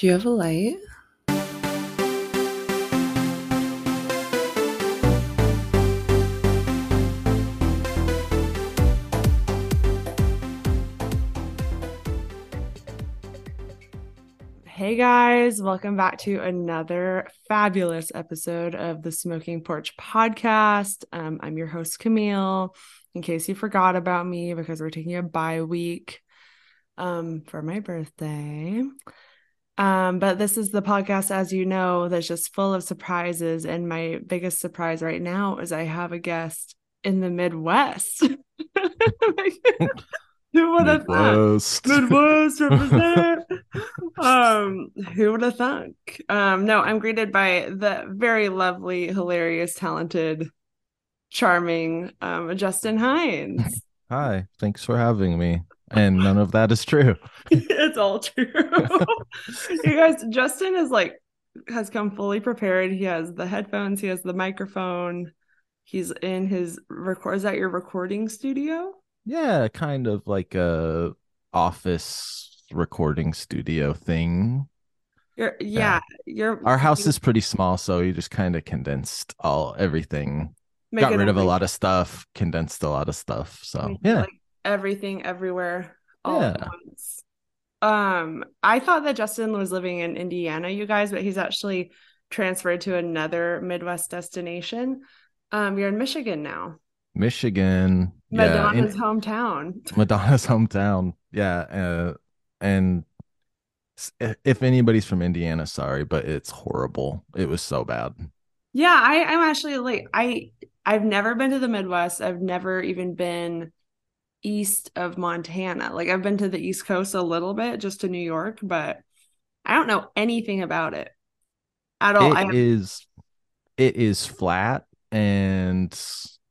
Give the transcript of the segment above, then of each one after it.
Do you have a light? Hey guys, welcome back to another fabulous episode of the Smoking Porch podcast. Um, I'm your host, Camille. In case you forgot about me, because we're taking a bye week um, for my birthday. Um, but this is the podcast, as you know, that's just full of surprises. And my biggest surprise right now is I have a guest in the Midwest. Who would have thought? Midwest represent. um, who would have thunk? Um, no, I'm greeted by the very lovely, hilarious, talented, charming um, Justin Hines. Hi, thanks for having me. And none of that is true. it's all true. you guys, Justin is like has come fully prepared. He has the headphones, he has the microphone. He's in his record. Is that your recording studio? Yeah, kind of like a office recording studio thing. You're, yeah, you're Our house is pretty small, so you just kind of condensed all everything. Got rid of a lot of stuff, condensed a lot of stuff. So yeah, like everything everywhere all yeah. at once. Um, I thought that Justin was living in Indiana, you guys, but he's actually transferred to another Midwest destination. Um, you're in Michigan now. Michigan. Madonna's yeah, in, hometown. Madonna's hometown. Yeah. Uh, and if anybody's from Indiana, sorry, but it's horrible. It was so bad. Yeah, I, I'm actually like I I've never been to the Midwest. I've never even been east of Montana. Like I've been to the East Coast a little bit, just to New York, but I don't know anything about it at all. It is it is flat and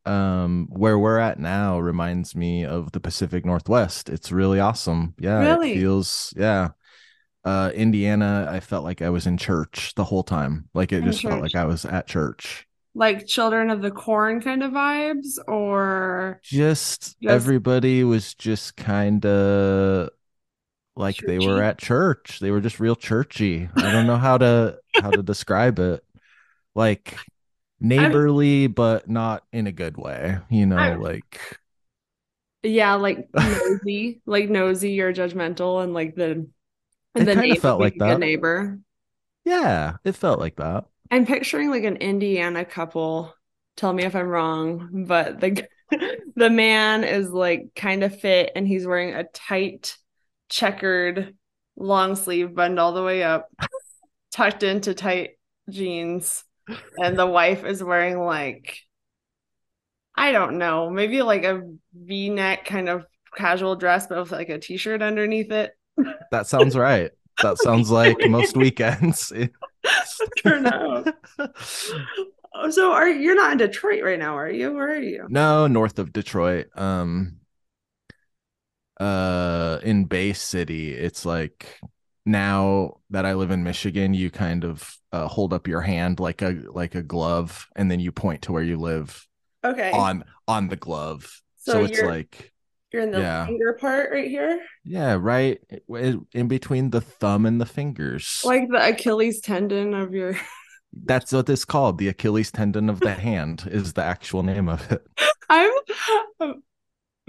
um where we're at now reminds me of the Pacific Northwest. It's really awesome. Yeah, really? it feels yeah. Uh Indiana, I felt like I was in church the whole time. Like it in just church. felt like I was at church. Like children of the corn kind of vibes or just, just... everybody was just kind of like churchy. they were at church. They were just real churchy. I don't know how to how to describe it. Like neighborly I'm, but not in a good way you know I'm, like yeah like nosy like nosy or judgmental and like the and it of felt like that neighbor yeah it felt like that i'm picturing like an indiana couple tell me if i'm wrong but the the man is like kind of fit and he's wearing a tight checkered long sleeve buttoned all the way up tucked into tight jeans and the wife is wearing like I don't know, maybe like a V-neck kind of casual dress, but with like a t-shirt underneath it. That sounds right. That sounds like most weekends. Turn out. so are you're not in Detroit right now, are you? Where are you? No, north of Detroit. Um uh in Bay City. It's like now that I live in Michigan, you kind of uh, hold up your hand like a like a glove, and then you point to where you live. Okay. On on the glove, so, so it's like you're in the yeah. finger part right here. Yeah, right eh, in between the thumb and the fingers, like the Achilles tendon of your. That's what it's called. The Achilles tendon of the hand is the actual name of it. I'm um,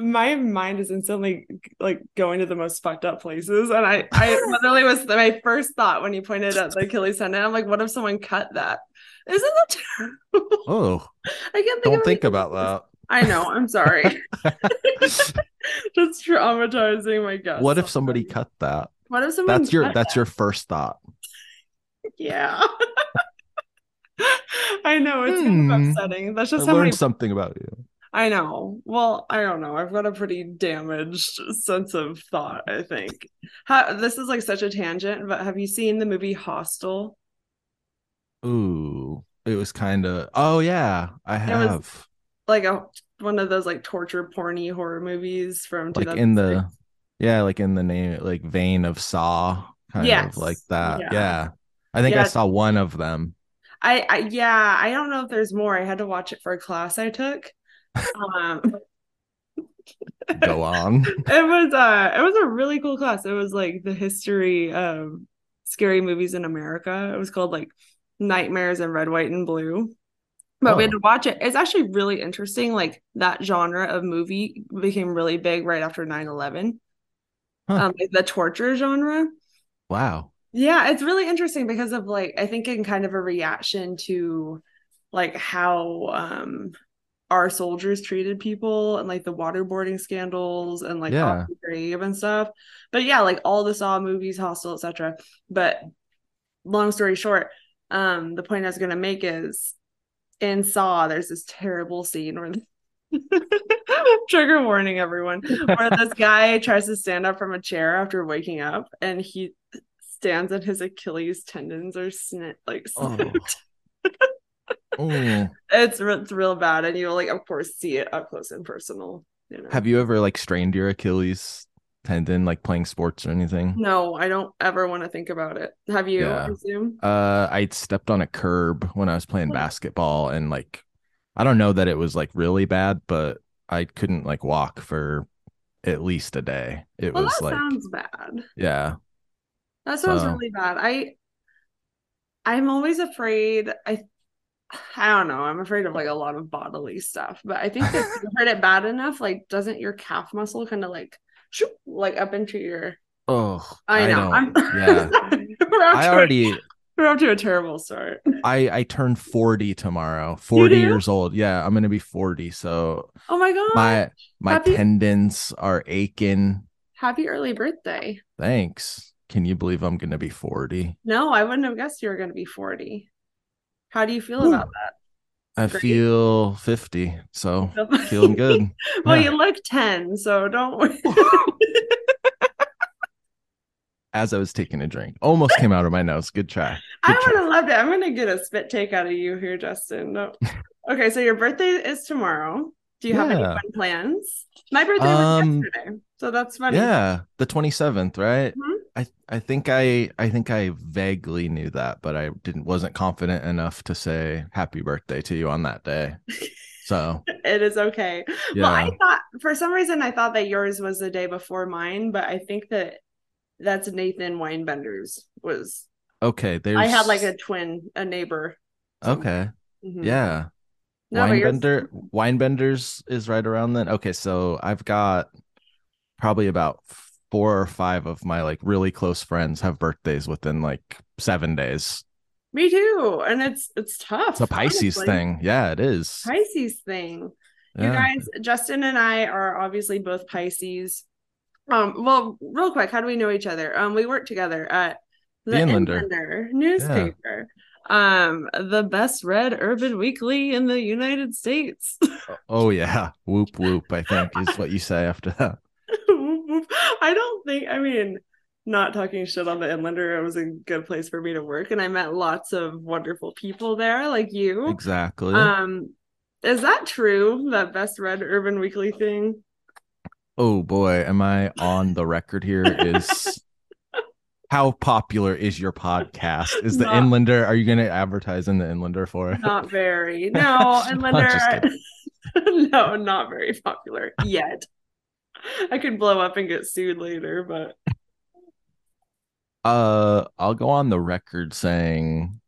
my mind is instantly like going to the most fucked up places. And I, I literally was my first thought when you pointed at the Achilles tendon. I'm like, what if someone cut that? Isn't that terrible? Oh, I can't think. Don't think about that. I know. I'm sorry. That's traumatizing my guess. What if somebody cut that? What if someone? That's your. That's that? your first thought. Yeah. I know it's hmm. kind of hmm. upsetting. That's just I learned many... something about you. I know. Well, I don't know. I've got a pretty damaged sense of thought, I think. How, this is like such a tangent, but have you seen the movie Hostel? Ooh, it was kind of. Oh yeah, I have. Like a one of those like torture porny horror movies from like in the yeah, like in the name like vein of Saw, kind yes. of like that. Yeah. yeah. I think yeah. I saw one of them. I, I yeah, I don't know if there's more. I had to watch it for a class I took um, Go on. it was uh it was a really cool class. It was like the history of scary movies in America. It was called like Nightmares in Red, White, and Blue. But oh. we had to watch it. It's actually really interesting. Like that genre of movie became really big right after 9 11. Huh. Um, the torture genre. Wow. Yeah, it's really interesting because of like, I think in kind of a reaction to like how um our soldiers treated people and like the waterboarding scandals and like yeah. grave and stuff. But yeah, like all the Saw movies, Hostel, etc. But long story short, um, the point I was gonna make is in Saw, there's this terrible scene where trigger warning everyone where this guy tries to stand up from a chair after waking up and he stands and his achilles tendons are snit like oh. snipped. Oh. oh. it's, it's real bad and you'll like of course see it up close and personal you know? have you ever like strained your achilles tendon like playing sports or anything? No, I don't ever want to think about it. Have you? Yeah. Uh, I stepped on a curb when I was playing basketball, and like, I don't know that it was like really bad, but I couldn't like walk for at least a day. It well, was that like sounds bad. Yeah, that sounds so. really bad. I, I'm always afraid. I I don't know. I'm afraid of like a lot of bodily stuff, but I think if you hurt it bad enough, like doesn't your calf muscle kind of like shoop, like up into your. Oh, I know. I yeah, I already. we're up to a terrible start. I I turn forty tomorrow. Forty years old. Yeah, I'm gonna be forty. So. Oh my god. My my Happy... tendons are aching. Happy early birthday. Thanks. Can you believe I'm gonna be forty? No, I wouldn't have guessed you were gonna be forty. How do you feel Ooh. about that? I Great. feel 50, so feeling good. well, yeah. you look 10, so don't worry. As I was taking a drink, almost came out of my nose. Good try. Good I would have loved it. I'm gonna get a spit take out of you here, Justin. No. okay, so your birthday is tomorrow. Do you yeah. have any fun plans? My birthday um, was yesterday, so that's funny. Yeah, the 27th, right? Mm-hmm. I I think I I think I vaguely knew that, but I didn't wasn't confident enough to say happy birthday to you on that day. So it is okay. Yeah. Well, I thought for some reason I thought that yours was the day before mine, but I think that that's Nathan Weinbender's was okay. There's I had like a twin, a neighbor. Okay. Mm-hmm. Yeah. No, Weinbender Weinbender's is right around then. Okay, so I've got probably about four or five of my like really close friends have birthdays within like seven days. Me too. And it's it's tough. It's a Pisces honestly. thing. Yeah, it is. Pisces thing. Yeah. You guys, Justin and I are obviously both Pisces. Um, well, real quick, how do we know each other? Um, we work together at the, the Inlander. Inlander newspaper. Yeah. Um, the best read urban weekly in the United States. oh yeah. Whoop whoop, I think is what you say after that. I don't think, I mean, not talking shit on the Inlander, it was a good place for me to work. And I met lots of wonderful people there, like you. Exactly. Um, is that true? That best read Urban Weekly thing? Oh boy, am I on the record here? Is how popular is your podcast? Is the not, Inlander? Are you going to advertise in the Inlander for it? Not very. No, Inlander. no, not very popular yet. I could blow up and get sued later, but uh I'll go on the record saying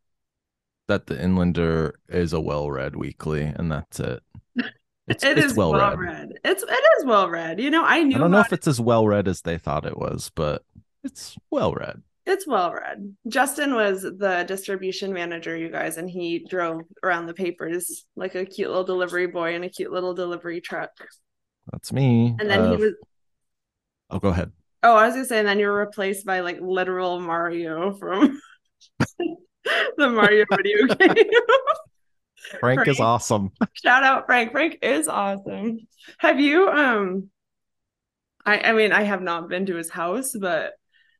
that the Inlander is a well-read weekly, and that's it. It's, it it's is well read. read. It's it is well read. You know, I knew. I don't know if it's as well read as they thought it was, but it's well read. It's well read. Justin was the distribution manager, you guys, and he drove around the papers like a cute little delivery boy in a cute little delivery truck. That's me. And then uh, he was. Oh, go ahead. Oh, I was gonna say, and then you're replaced by like literal Mario from the Mario video game. Frank, Frank, is awesome. Shout out Frank. Frank is awesome. Have you um I I mean I have not been to his house, but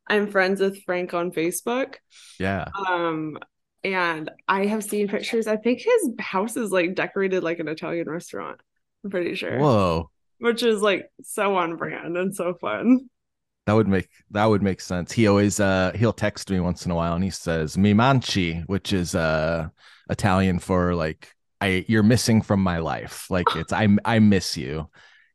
I'm friends with Frank on Facebook. Yeah. Um and I have seen pictures. I think his house is like decorated like an Italian restaurant. I'm pretty sure. Whoa which is like so on brand and so fun. That would make that would make sense. He always uh he'll text me once in a while and he says "mi manchi," which is uh Italian for like I you're missing from my life. Like it's I I miss you.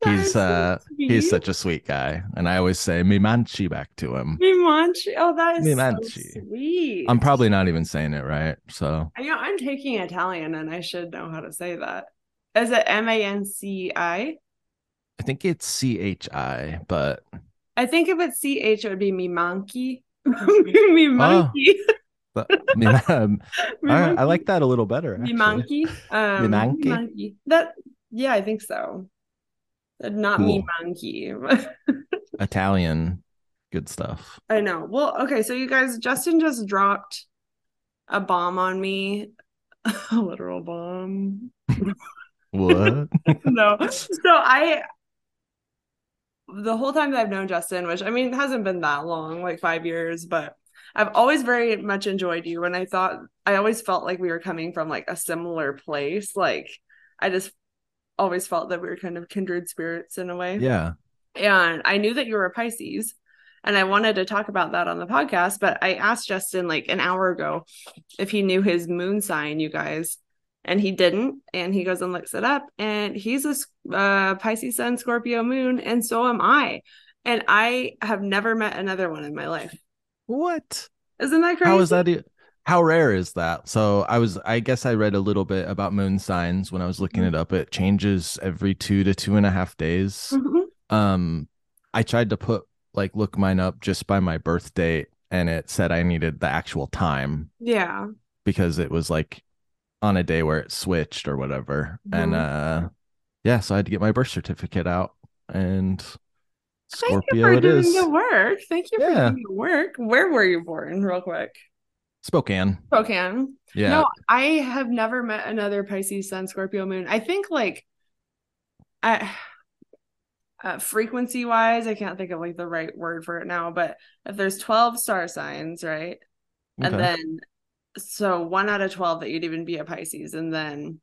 he's uh he's such a sweet guy and i always say mimanchi back to him mimanchi oh that is mimanchi. so sweet i'm probably not even saying it right so I know i'm taking italian and i should know how to say that is it m-a-n-c-i i think it's c-h-i but i think if it's c-h it would be mimanchi mimanchi oh. um, I, I, like that a little better. Mimanchi. Um, Mimanchi. That yeah, I think so. Not cool. me monkey. Italian good stuff. I know. Well, okay, so you guys, Justin just dropped a bomb on me. a literal bomb. what? no. So I the whole time that I've known Justin, which I mean hasn't been that long, like five years, but I've always very much enjoyed you. And I thought I always felt like we were coming from like a similar place. Like I just always felt that we were kind of kindred spirits in a way. Yeah. And I knew that you were a Pisces and I wanted to talk about that on the podcast, but I asked Justin like an hour ago if he knew his moon sign, you guys, and he didn't. And he goes and looks it up, and he's a uh, Pisces Sun, Scorpio Moon, and so am I. And I have never met another one in my life. What? Isn't that crazy? How is that? how rare is that? So I was, I guess I read a little bit about moon signs when I was looking mm-hmm. it up. It changes every two to two and a half days. Mm-hmm. Um, I tried to put like look mine up just by my birth date, and it said I needed the actual time. Yeah, because it was like on a day where it switched or whatever, mm-hmm. and uh, yeah, so I had to get my birth certificate out and. Scorpio Thank you for doing is. the work. Thank you yeah. for doing the work. Where were you born, real quick? Spokane. Spokane. Yeah. No, I have never met another Pisces Sun Scorpio Moon. I think like, I. Uh, frequency wise, I can't think of like the right word for it now, but if there's 12 star signs, right? Okay. And then so one out of 12 that you'd even be a Pisces, and then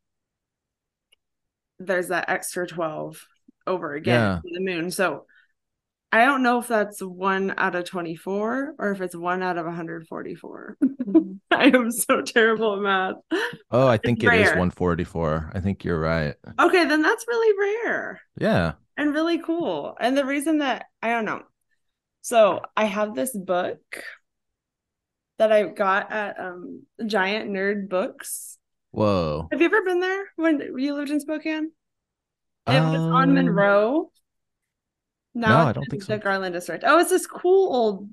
there's that extra 12 over again yeah. the moon. So I don't know if that's one out of 24 or if it's one out of 144. I am so terrible at math. Oh, I think it's it rare. is 144. I think you're right. Okay, then that's really rare. Yeah. And really cool. And the reason that I don't know. So I have this book that I got at um Giant Nerd Books. Whoa. Have you ever been there when you lived in Spokane? It um... was on um, Monroe no, no I don't think so. The Garland District. Oh, it's this cool old.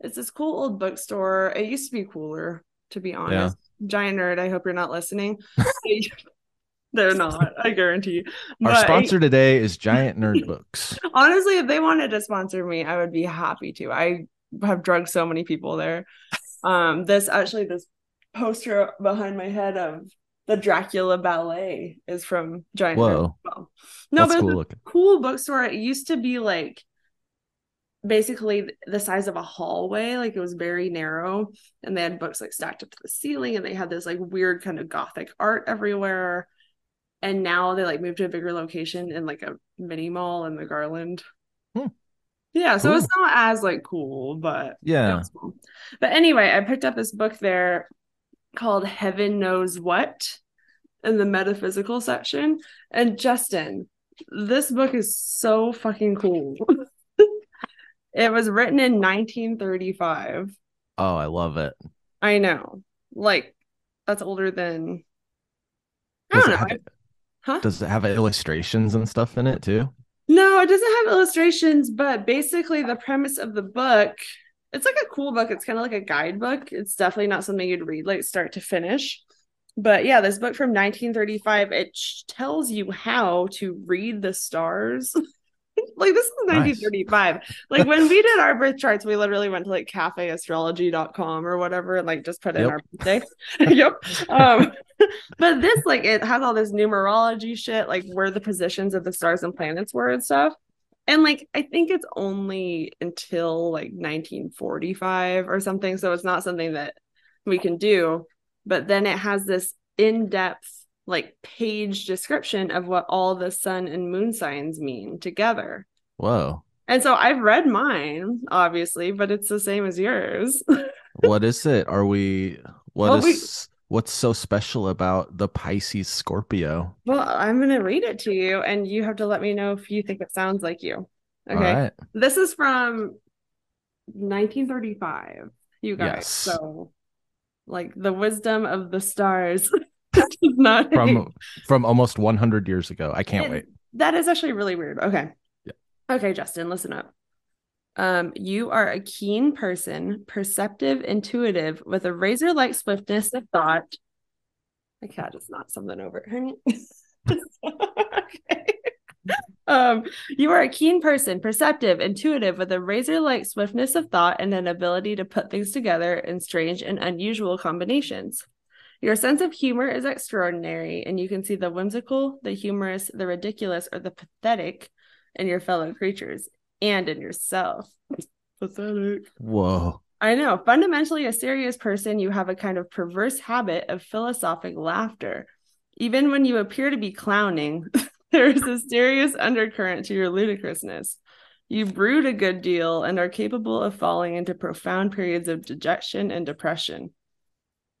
It's this cool old bookstore. It used to be cooler, to be honest. Yeah. Giant nerd. I hope you're not listening. They're not. I guarantee you. Our but, sponsor today is Giant Nerd Books. Honestly, if they wanted to sponsor me, I would be happy to. I have drugged so many people there. Um, this actually this poster behind my head of the Dracula ballet is from Giant Whoa. Well. No, That's but cool, cool bookstore. It used to be like basically the size of a hallway, like it was very narrow, and they had books like stacked up to the ceiling, and they had this like weird kind of gothic art everywhere. And now they like moved to a bigger location in like a mini mall in the Garland. Hmm. Yeah, so cool. it's not as like cool, but yeah. But anyway, I picked up this book there called Heaven Knows What in the metaphysical section. And Justin, this book is so fucking cool. it was written in 1935. Oh, I love it. I know. Like, that's older than. I don't know. Have, huh? Does it have illustrations and stuff in it too? No, it doesn't have illustrations, but basically the premise of the book it's like a cool book. It's kind of like a guidebook. It's definitely not something you'd read like start to finish. But yeah, this book from 1935 it tells you how to read the stars. like this is 1935. Nice. like when we did our birth charts, we literally went to like cafeastrology.com or whatever and like just put in our birthday. yep. Um but this like it has all this numerology shit, like where the positions of the stars and planets were and stuff and like i think it's only until like 1945 or something so it's not something that we can do but then it has this in-depth like page description of what all the sun and moon signs mean together whoa and so i've read mine obviously but it's the same as yours what is it are we What well, is? we what's so special about the Pisces Scorpio? Well, I'm going to read it to you and you have to let me know if you think it sounds like you. Okay. Right. This is from 1935, you guys. Yes. So, like the wisdom of the stars. not from from almost 100 years ago. I can't it, wait. That is actually really weird. Okay. Yeah. Okay, Justin, listen up. Um, you are a keen person, perceptive, intuitive, with a razor like swiftness of thought. My cat just knocked something over. okay. Um, you are a keen person, perceptive, intuitive, with a razor like swiftness of thought and an ability to put things together in strange and unusual combinations. Your sense of humor is extraordinary, and you can see the whimsical, the humorous, the ridiculous, or the pathetic in your fellow creatures and in yourself. Pathetic. Whoa. I know. Fundamentally, a serious person, you have a kind of perverse habit of philosophic laughter. Even when you appear to be clowning, there is a serious undercurrent to your ludicrousness. You brood a good deal and are capable of falling into profound periods of dejection and depression.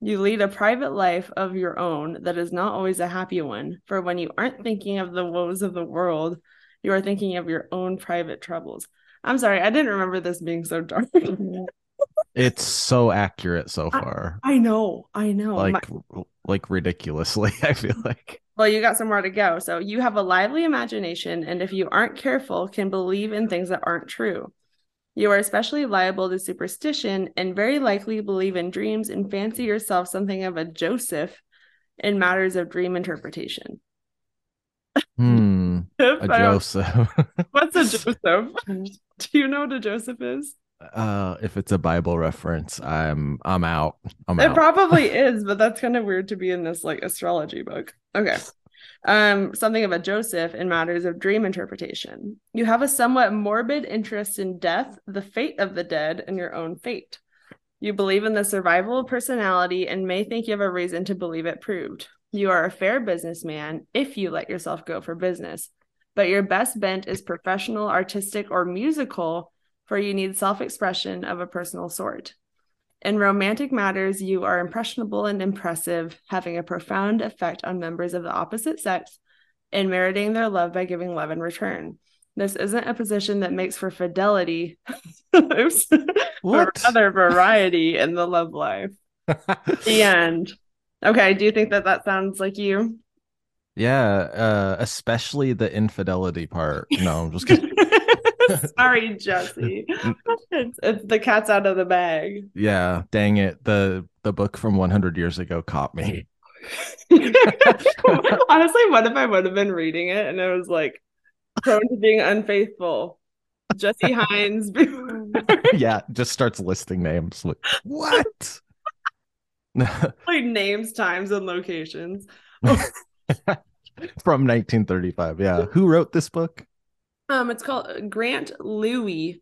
You lead a private life of your own that is not always a happy one, for when you aren't thinking of the woes of the world, you are thinking of your own private troubles. I'm sorry, I didn't remember this being so dark. it's so accurate so far. I, I know, I know. Like My- like ridiculously, I feel like. Well, you got somewhere to go. So you have a lively imagination, and if you aren't careful, can believe in things that aren't true. You are especially liable to superstition and very likely believe in dreams and fancy yourself something of a Joseph in matters of dream interpretation. Hmm. a Joseph. What's a Joseph? Do you know what a Joseph is? Uh, if it's a Bible reference, I'm I'm out. I'm it out. probably is, but that's kind of weird to be in this like astrology book. Okay. Um, something of a Joseph in matters of dream interpretation. You have a somewhat morbid interest in death, the fate of the dead, and your own fate. You believe in the survival of personality and may think you have a reason to believe it proved. You are a fair businessman if you let yourself go for business, but your best bent is professional, artistic, or musical, for you need self expression of a personal sort. In romantic matters, you are impressionable and impressive, having a profound effect on members of the opposite sex and meriting their love by giving love in return. This isn't a position that makes for fidelity, Oops. or other variety in the love life. the end. Okay, do you think that that sounds like you? Yeah, uh, especially the infidelity part. No, I'm just kidding. Sorry, Jesse. It's, it's, the cat's out of the bag. Yeah, dang it. The the book from 100 years ago caught me. Honestly, what if I would have been reading it and it was like prone to being unfaithful? Jesse Hines. yeah, just starts listing names. Like, what? like names, times, and locations. From 1935. Yeah. Who wrote this book? Um, it's called Grant Lewi.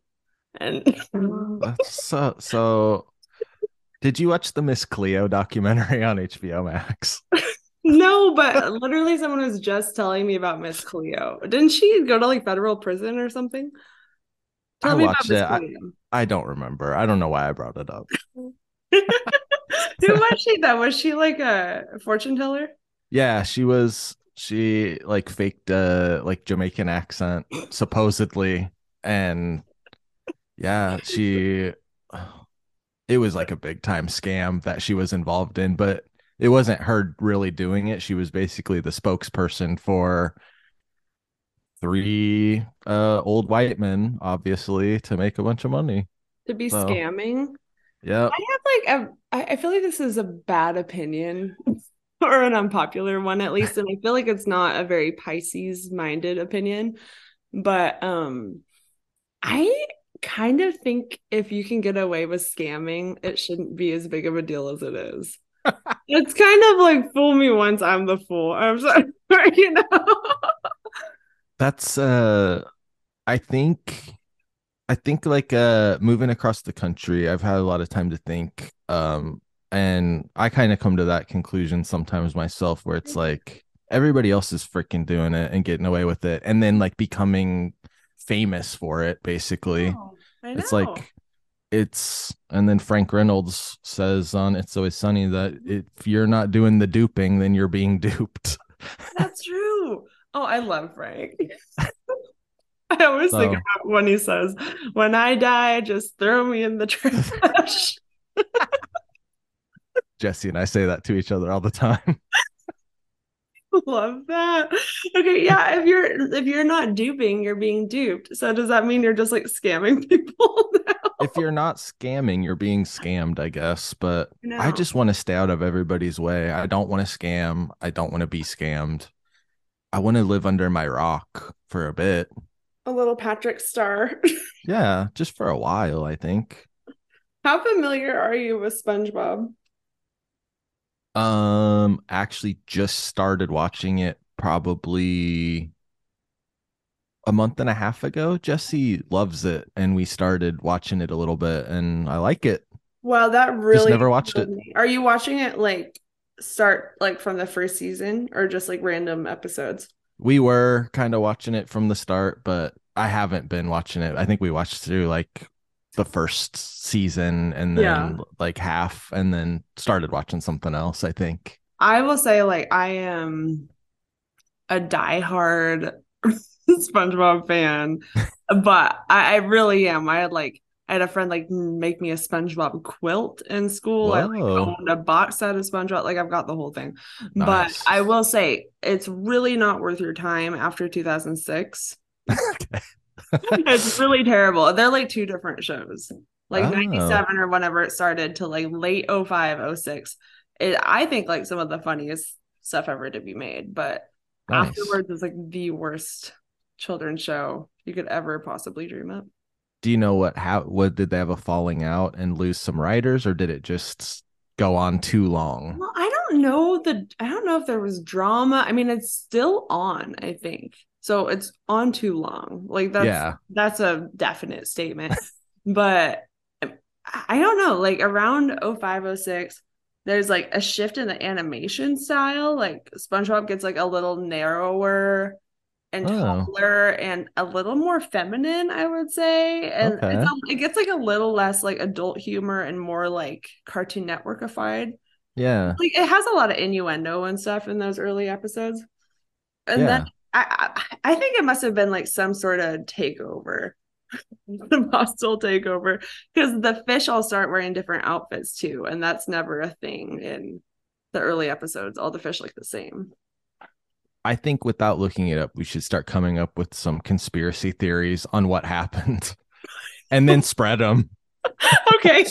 And so so did you watch the Miss Cleo documentary on HBO Max? no, but literally someone was just telling me about Miss Cleo. Didn't she go to like federal prison or something? Tell I watched it. I, I, don't remember. I don't know why I brought it up. Who was she though? Was she like a fortune teller? Yeah, she was she like faked a like Jamaican accent supposedly and yeah, she it was like a big time scam that she was involved in, but it wasn't her really doing it. She was basically the spokesperson for three uh old white men obviously to make a bunch of money. To be so, scamming. Yeah. I have like a I feel like this is a bad opinion or an unpopular one at least and i feel like it's not a very pisces minded opinion but um i kind of think if you can get away with scamming it shouldn't be as big of a deal as it is. It's kind of like fool me once i'm the fool. I'm sorry you know? That's uh i think i think like uh moving across the country i've had a lot of time to think um and I kind of come to that conclusion sometimes myself where it's mm-hmm. like everybody else is freaking doing it and getting away with it and then like becoming famous for it basically. Oh, it's like it's and then Frank Reynolds says on It's Always Sunny that mm-hmm. if you're not doing the duping, then you're being duped. That's true. Oh, I love Frank. I always so, think about when he says, "When I die, just throw me in the trash." Jesse and I say that to each other all the time. Love that. Okay, yeah. If you're if you're not duping, you're being duped. So does that mean you're just like scamming people now? If you're not scamming, you're being scammed, I guess. But I, I just want to stay out of everybody's way. I don't want to scam. I don't want to be scammed. I want to live under my rock for a bit. A little Patrick Star. yeah, just for a while, I think. How familiar are you with SpongeBob? Um, actually, just started watching it probably a month and a half ago. Jesse loves it, and we started watching it a little bit, and I like it. Well, that really just never watched it. Me. Are you watching it like start like from the first season or just like random episodes? We were kind of watching it from the start, but I haven't been watching it. I think we watched through like the first season and then yeah. like half and then started watching something else, I think. I will say like I am a diehard SpongeBob fan, but I, I, really am. I had like I had a friend like make me a SpongeBob quilt in school. Whoa. I like owned a box set of SpongeBob. Like I've got the whole thing. Nice. But I will say it's really not worth your time after 2006. okay. it's really terrible. They're like two different shows. Like oh. 97 or whenever it started to like late 05, 06. It, I think like some of the funniest stuff ever to be made, but nice. afterwards is like the worst children's show you could ever possibly dream of. Do you know what how what did they have a falling out and lose some writers or did it just go on too long? Well, I don't know the I don't know if there was drama. I mean, it's still on, I think. So it's on too long. Like that's yeah. that's a definite statement. but I don't know, like around 0506 there's like a shift in the animation style. Like SpongeBob gets like a little narrower and oh. taller and a little more feminine, I would say. And okay. a, it gets like a little less like adult humor and more like Cartoon Networkified. Yeah. Like it has a lot of innuendo and stuff in those early episodes. And yeah. then I, I, think it must have been like some sort of takeover, the hostile takeover, because the fish all start wearing different outfits too, and that's never a thing in the early episodes. All the fish look the same. I think without looking it up, we should start coming up with some conspiracy theories on what happened, and then spread them. okay.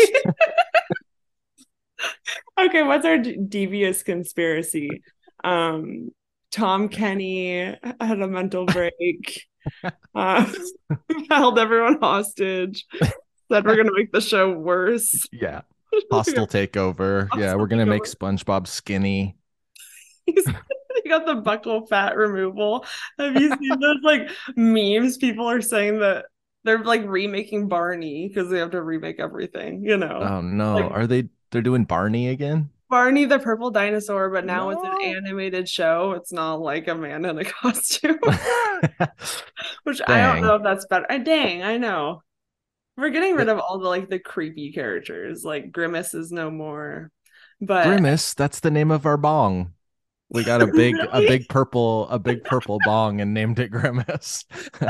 okay, what's our devious conspiracy? Um, Tom Kenny had a mental break, uh, held everyone hostage, said we're going to make the show worse. Yeah. Hostile takeover. Hostile yeah, we're going to make SpongeBob skinny. He's, he got the buccal fat removal. Have you seen those like memes? People are saying that they're like remaking Barney because they have to remake everything, you know. Oh no. Like, are they they're doing Barney again? Barney the purple dinosaur, but now no. it's an animated show. It's not like a man in a costume. Which dang. I don't know if that's better. I, dang, I know. We're getting rid of all the like the creepy characters. Like Grimace is no more. But Grimace, that's the name of our bong. We got a big really? a big purple a big purple bong and named it Grimace. oh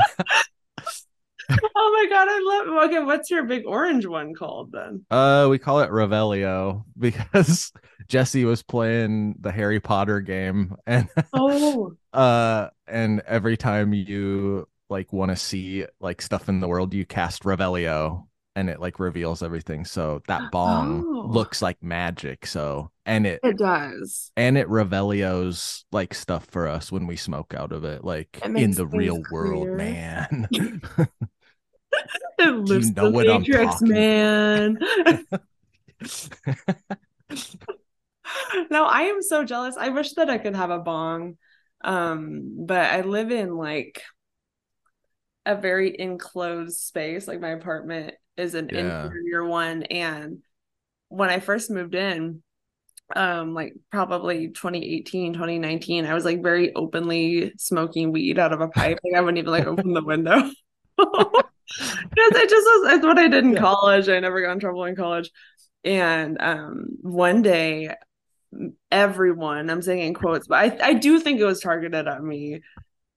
my god, I love okay, what's your big orange one called then? Uh we call it Revelio because Jesse was playing the Harry Potter game and oh uh and every time you like want to see like stuff in the world, you cast Revelio and it like reveals everything. So that bong oh. looks like magic. So and it it does. And it Revelios like stuff for us when we smoke out of it, like it in the real clear. world, man. it lifts you know the matrix, man. no, I am so jealous. I wish that I could have a bong. Um, but I live in like a very enclosed space. Like my apartment is an yeah. interior one. And when I first moved in, um like probably 2018 2019 i was like very openly smoking weed out of a pipe like i wouldn't even like open the window it just was it's what I did in yeah. college. I never got in trouble in college. And um one day everyone, I'm saying in quotes, but I, I do think it was targeted at me.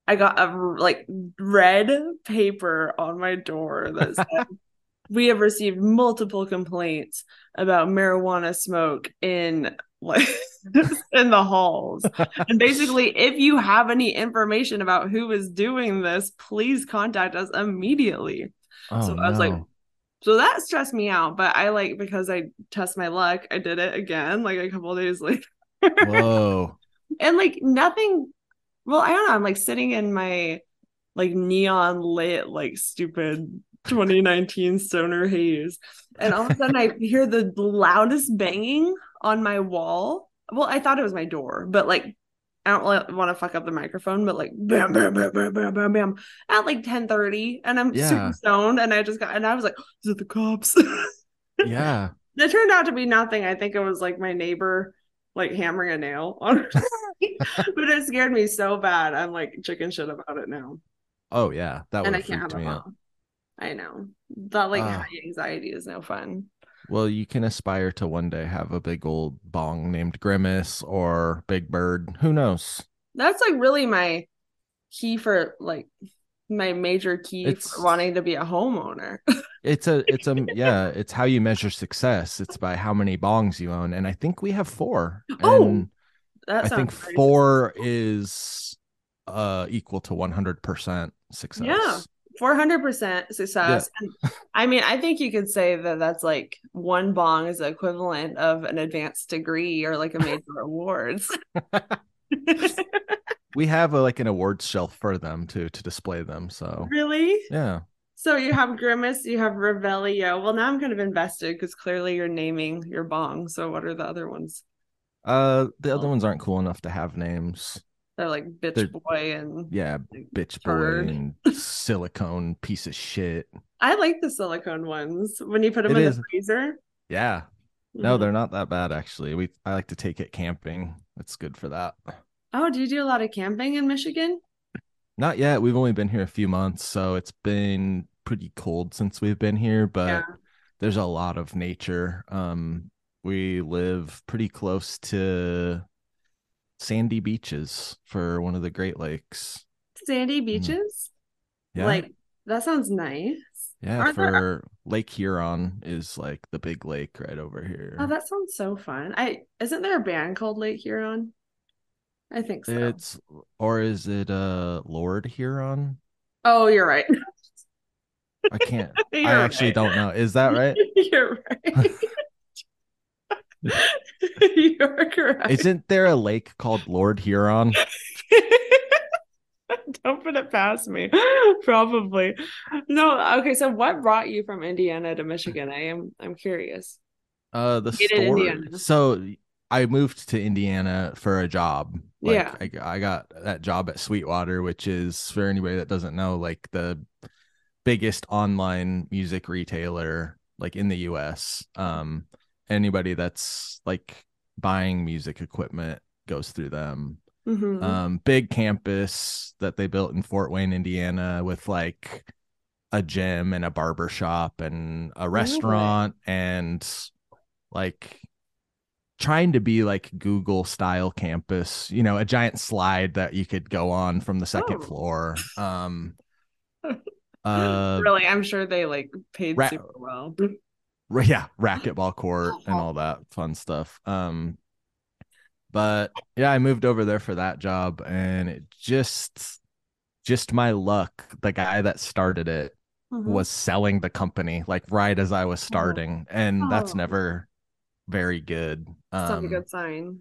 I got a like red paper on my door that said we have received multiple complaints about marijuana smoke in like in the halls. and basically, if you have any information about who is doing this, please contact us immediately. Oh, so I was no. like, so that stressed me out. But I like because I test my luck, I did it again like a couple days later. Whoa. and like nothing. Well, I don't know. I'm like sitting in my like neon lit, like stupid 2019 stoner haze. And all of a sudden I hear the loudest banging on my wall. Well, I thought it was my door, but like I don't really want to fuck up the microphone, but like bam, bam, bam, bam, bam, bam, bam at like 10 30. And I'm yeah. super stoned. And I just got and I was like, is it the cops? yeah. It turned out to be nothing. I think it was like my neighbor like hammering a nail on but it scared me so bad. I'm like chicken shit about it now. Oh yeah. That and I can't have a mom. I know. That like uh, high anxiety is no fun. Well, you can aspire to one day have a big old bong named Grimace or Big Bird. Who knows? That's like really my key for like my major key it's, for wanting to be a homeowner. it's a it's a yeah, it's how you measure success. It's by how many bongs you own. And I think we have four. Oh I think four is uh equal to 100% success. Yeah. 400% success. Yeah. And, I mean, I think you could say that that's like one bong is the equivalent of an advanced degree or like a major awards. we have a, like an awards shelf for them to to display them. So really, yeah. So you have Grimace, you have Revelio. Well, now I'm kind of invested because clearly you're naming your bong. So what are the other ones? Uh, the other ones aren't cool enough to have names. They're like bitch They're, boy and yeah, bitch boy and silicone piece of shit. I like the silicone ones when you put them it in is. the freezer. Yeah, no, mm-hmm. they're not that bad actually. We I like to take it camping. It's good for that. Oh, do you do a lot of camping in Michigan? Not yet. We've only been here a few months, so it's been pretty cold since we've been here, but yeah. there's a lot of nature. Um we live pretty close to sandy beaches for one of the Great Lakes. Sandy mm. beaches? Yeah. Like that sounds nice. Yeah, Aren't for there... Lake Huron is like the big lake right over here. Oh, that sounds so fun. I isn't there a band called Lake Huron? I think so. It's or is it uh Lord Huron? Oh, you're right. I can't. I actually right. don't know. Is that right? you're right. You're correct. Isn't there a lake called Lord Huron? Don't put it past me. Probably. No, okay. So what brought you from Indiana to Michigan? I am I'm curious. Uh the story. So I moved to Indiana for a job. Like, yeah. I, I got that job at Sweetwater, which is for anybody that doesn't know, like the biggest online music retailer like in the US. Um anybody that's like buying music equipment goes through them. Mm-hmm. Um, big campus that they built in Fort Wayne, Indiana, with like a gym and a barber shop and a restaurant oh, and like trying to be like Google style campus, you know, a giant slide that you could go on from the second oh. floor. Um uh really, I'm sure they like paid ra- super well yeah racquetball court and all that fun stuff um but yeah i moved over there for that job and it just just my luck the guy that started it mm-hmm. was selling the company like right as i was oh. starting oh. and oh. that's never very good um not a good sign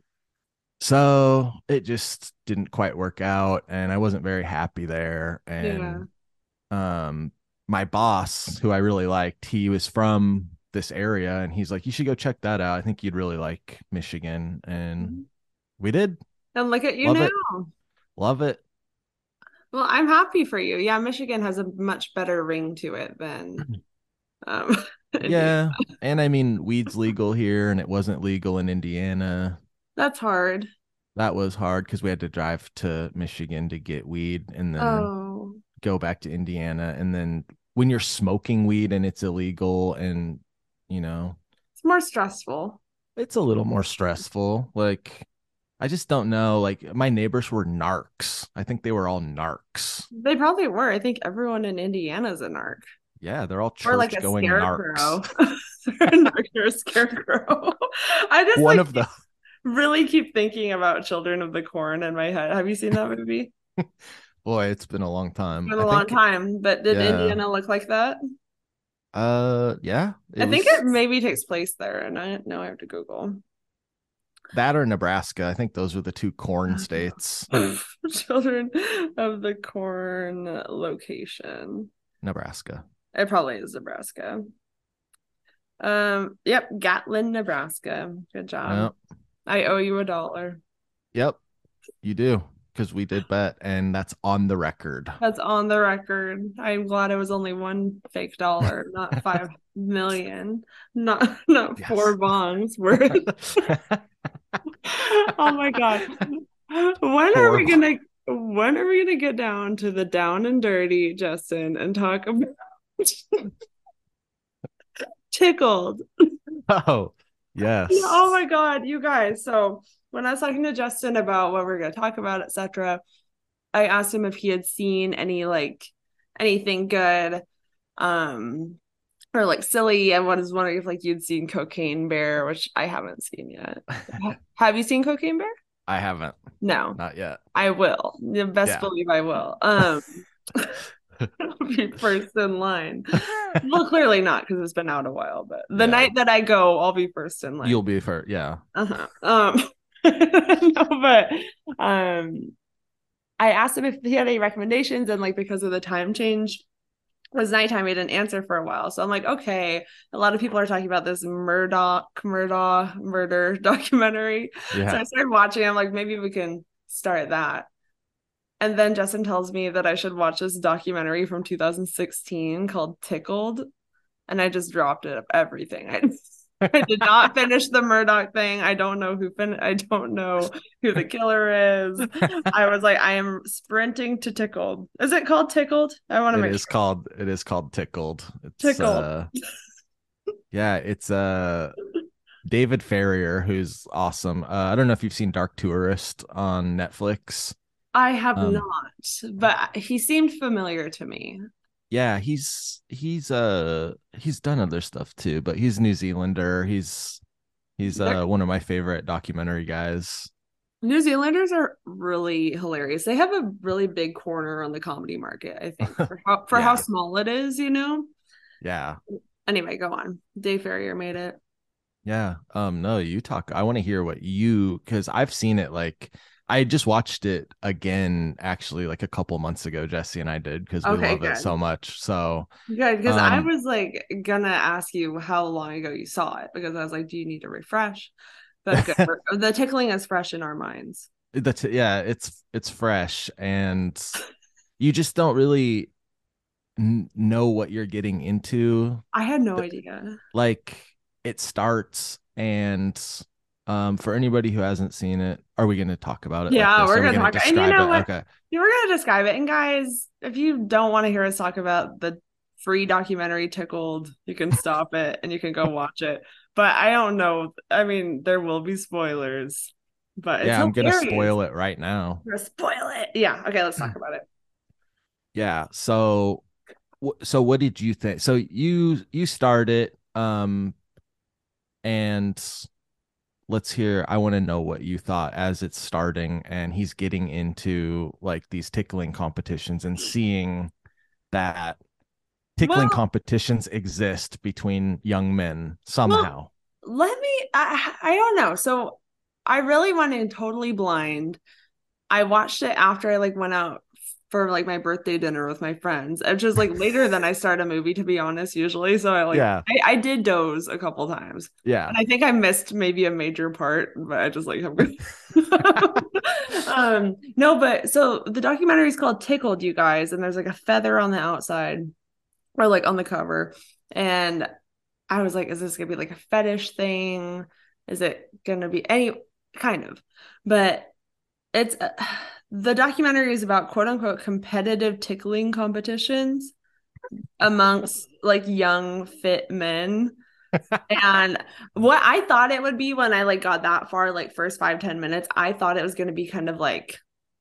so it just didn't quite work out and i wasn't very happy there and yeah. um my boss who i really liked he was from this area and he's like you should go check that out. I think you'd really like michigan. And mm-hmm. we did. And look at you love now. It. love it. Well i'm happy for you. Yeah michigan has a much better ring to it than um yeah and i mean weed's legal here and it wasn't legal in indiana. That's hard. That was hard because we had to drive to michigan to get weed and then oh. go back to indiana. And then when you're smoking weed and it's illegal and you know? It's more stressful. It's a little more stressful. Like i just don't know. Like my neighbors were narcs. I think they were all narcs. They probably were. I think everyone in indiana's a narc. Yeah they're all church or like a going scarecrow. narcs. A scarecrow. I just one like, of the really keep thinking about children of the corn in my head. Have you seen that movie? Boy, it's been a long time. It's been a I long think, time. But did yeah. Indiana look like that? Uh, yeah. I was... think it maybe takes place there, and I know I have to Google that or Nebraska. I think those were the two corn states. Children of the corn location. Nebraska. It probably is Nebraska. Um. Yep. Gatlin, Nebraska. Good job. Yep. I owe you a dollar. Yep. You do because we did bet and that's on the record. That's on the record. I'm glad it was only one fake dollar, not five million, not not yes. four bonds worth. oh my god. When four are we gonna when are we gonna get down to the down and dirty, Justin, and talk about tickled? Oh, yes. Oh my god, you guys. So when I was talking to Justin about what we are going to talk about, etc., I asked him if he had seen any like anything good, um, or like silly. I was wondering if like you'd seen Cocaine Bear, which I haven't seen yet. Have you seen Cocaine Bear? I haven't. No, not yet. I will. Best yeah. believe I will. Um. I'll be first in line. well, clearly not because it's been out a while. But the yeah. night that I go, I'll be first in line. You'll be first, yeah. Uh-huh. Um, no, but um, I asked him if he had any recommendations, and like because of the time change, was nighttime. He didn't answer for a while, so I'm like, okay. A lot of people are talking about this Murdaugh Murdaugh murder documentary. Yeah. So I started watching. I'm like, maybe we can start that. And then Justin tells me that I should watch this documentary from 2016 called Tickled, and I just dropped it of everything. I I did not finish the Murdaugh thing. I don't know who fin- I don't know who the killer is. I was like, I am sprinting to tickled. Is it called tickled? I want to make it is sure. called it is called tickled. It's, tickled. Uh, yeah, it's uh David Farrier, who's awesome. Uh, I don't know if you've seen Dark Tourist on Netflix. I have um, not, but he seemed familiar to me yeah he's he's uh he's done other stuff too but he's new zealander. He's he's uh one of my favorite documentary guys. New zealanders are really hilarious. They have a really big corner on the comedy market i think for how, for yeah. how small it is you know? Yeah. Anyway go on. Dave farrier made it. Yeah um no you talk i want to hear what you because i've seen it like I just watched it again actually like a couple months ago. Jesse and I did because we okay, love good. it so much. So good because um, I was like gonna ask you how long ago you saw it because I was like, do you need to refresh? But the tickling is fresh in our minds. The t- yeah, it's it's fresh and you just don't really n- know what you're getting into. I had no idea. Like it starts and um, for anybody who hasn't seen it, are we going to talk about it? Yeah, like we're going to talk. And you know it? what? Okay. Yeah, we're going to describe it. And guys, if you don't want to hear us talk about the free documentary Tickled, you can stop it and you can go watch it. But I don't know. I mean, there will be spoilers. But yeah, I'm going to spoil it right now. Spoil it. Yeah. Okay, let's talk about it. Yeah. So, so what did you think? So you you started, um, and let's hear i want to know what you thought as it's starting and he's getting into like these tickling competitions and seeing that tickling well, competitions exist between young men somehow. well, let me I, I don't know. So i really went in totally blind. I watched it after i like went out for like my birthday dinner with my friends, which is like later than I start a movie, to be honest, usually. So I like, yeah. I, I did doze a couple times. Yeah. And I think I missed maybe a major part, but I just like, I'm good. um, no, but so the documentary is called Tickled, you guys, and there's like a feather on the outside or like on the cover. And I was like, is this gonna be like a fetish thing? Is it gonna be any kind of? But it's. Uh, the documentary is about quote unquote competitive tickling competitions amongst like young fit men and what I thought it would be when I like got that far, like first five ten minutes, I thought it was going to be kind of like,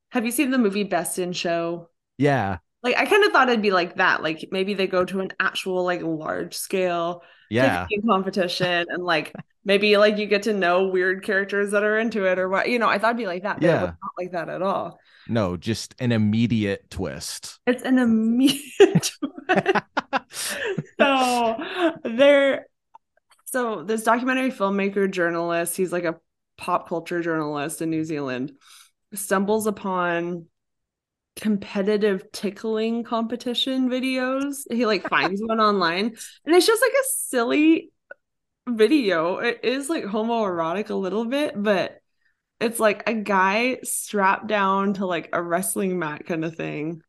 have you seen the movie Best in Show? Yeah. Like I kind of thought it'd be like that. Like maybe they go to an actual like large scale yeah competition and like maybe like you get to know weird characters that are into it or what you know. I thought it'd be like that. yeah. not like that at all. No, just an immediate twist. It's an immediate twist. so there so this documentary filmmaker journalist, he's like a pop culture journalist in New Zealand, stumbles upon competitive tickling competition videos. He like finds one online and it's just like a silly video. It is like homoerotic a little bit, but it's like a guy strapped down to like a wrestling mat kind of thing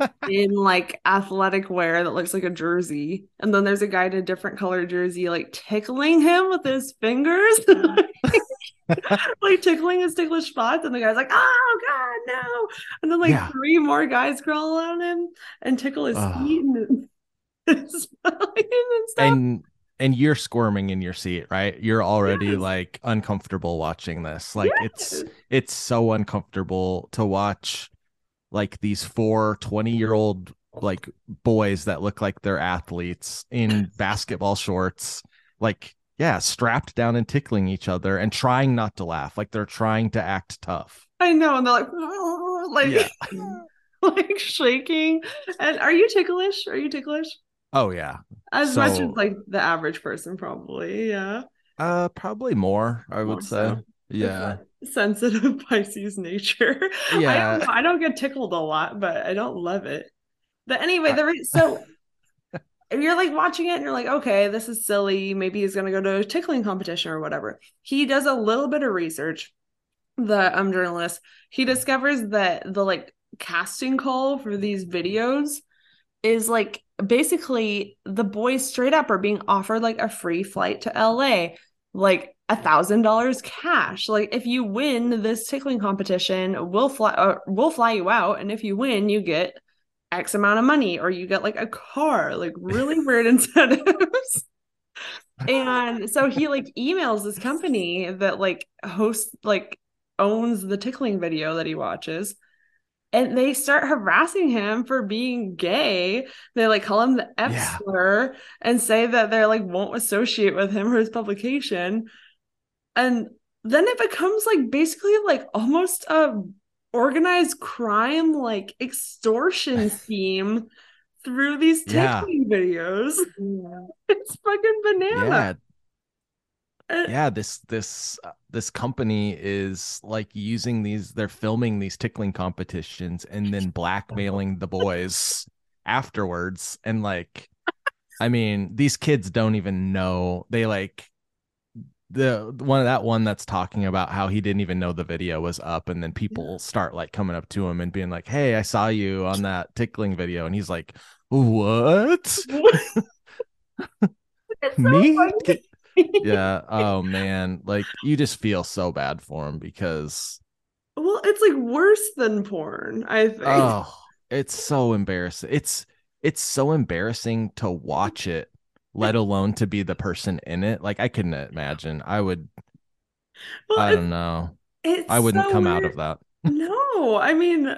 in like athletic wear that looks like a jersey. And then there's a guy in a different color jersey, like tickling him with his fingers. like tickling his ticklish spots, and the guy's like, "Oh God, no!" And then like yeah. three more guys crawl on him and tickle his feet and, and, and and you're squirming in your seat, right? You're already yes. like uncomfortable watching this. Like yes. it's it's so uncomfortable to watch like these four 20 year old like boys that look like they're athletes in basketball shorts like yeah strapped down and tickling each other and trying not to laugh like they're trying to act tough i know and they're like like yeah. like shaking and are you ticklish are you ticklish oh yeah as so, much as like the average person probably yeah uh probably more i more would say so. yeah sensitive Pisces nature. Yeah. I don't, I don't, get tickled a lot, but I don't love it. But anyway, the re- so if you're like watching it and you're like, okay, this is silly. Maybe he's gonna go to a tickling competition or whatever. He does a little bit of research. The um journalist he discovers that the like casting call for these videos is like basically the boys straight up are being offered like a free flight to LA. Like a thousand dollars cash. Like if you win this tickling competition, we'll fly uh, we'll fly you out, and if you win, you get X amount of money, or you get like a car, like really weird incentives. and so he like emails this company that like hosts like owns the tickling video that he watches and they start harassing him for being gay. They like call him the F yeah. slur and say that they're like won't associate with him or his publication and then it becomes like basically like almost a organized crime like extortion scheme through these tickling yeah. videos it's fucking banana yeah. This this uh, this company is like using these they're filming these tickling competitions and then blackmailing the boys afterwards. And like i mean these kids don't even know. They like the one of that one that's talking about how he didn't even know the video was up and then people yeah. start like coming up to him and being like hey i saw you on that tickling video. And he's like what? Me yeah oh man like you just feel so bad for him because well it's like worse than porn i think oh it's so embarrassing it's it's so embarrassing to watch it let alone to be the person in it. Like I couldn't imagine. I would well, I don't know. I wouldn't so come weird. out of that. no, I mean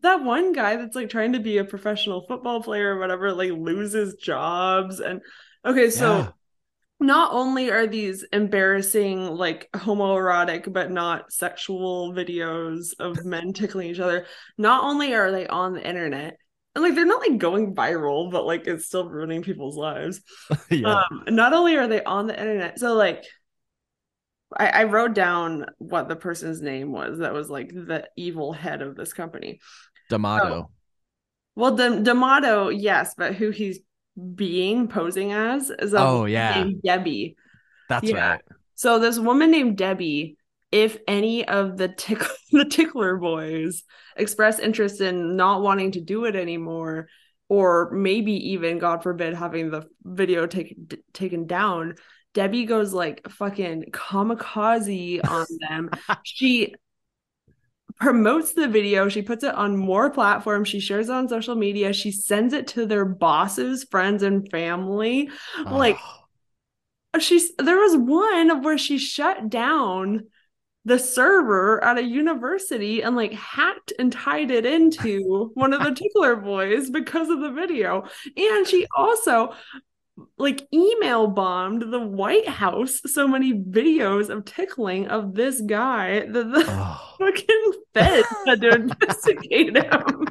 that one guy that's like trying to be a professional football player or whatever, like loses jobs and okay, so yeah. Not only are these embarrassing, like homoerotic but not sexual videos of men tickling each other, not only are they on the internet, and like they're not like going viral, but like it's still ruining people's lives. yeah. Um, not only are they on the internet, so like I, I wrote down what the person's name was that was like the evil head of this company. D'Amato. well, D- D'Amato, yes, but who he's being posing as is a oh yeah Debbie. That's yeah. right. So this woman named Debbie if any of the tick- the tickler boys express interest in not wanting to do it anymore or maybe even god forbid having the video taken taken down debbie goes like fucking kamikaze on them she promotes the video. She puts it on more platforms. She shares it on social media. She sends it to their bosses, friends, and family. Oh. Like she's there was one where she shut down the server at a university and like hacked and tied it into one of the tickler boys because of the video. And she also like email bombed the White House so many videos of tickling of this guy that the oh. fucking feds had to investigate him.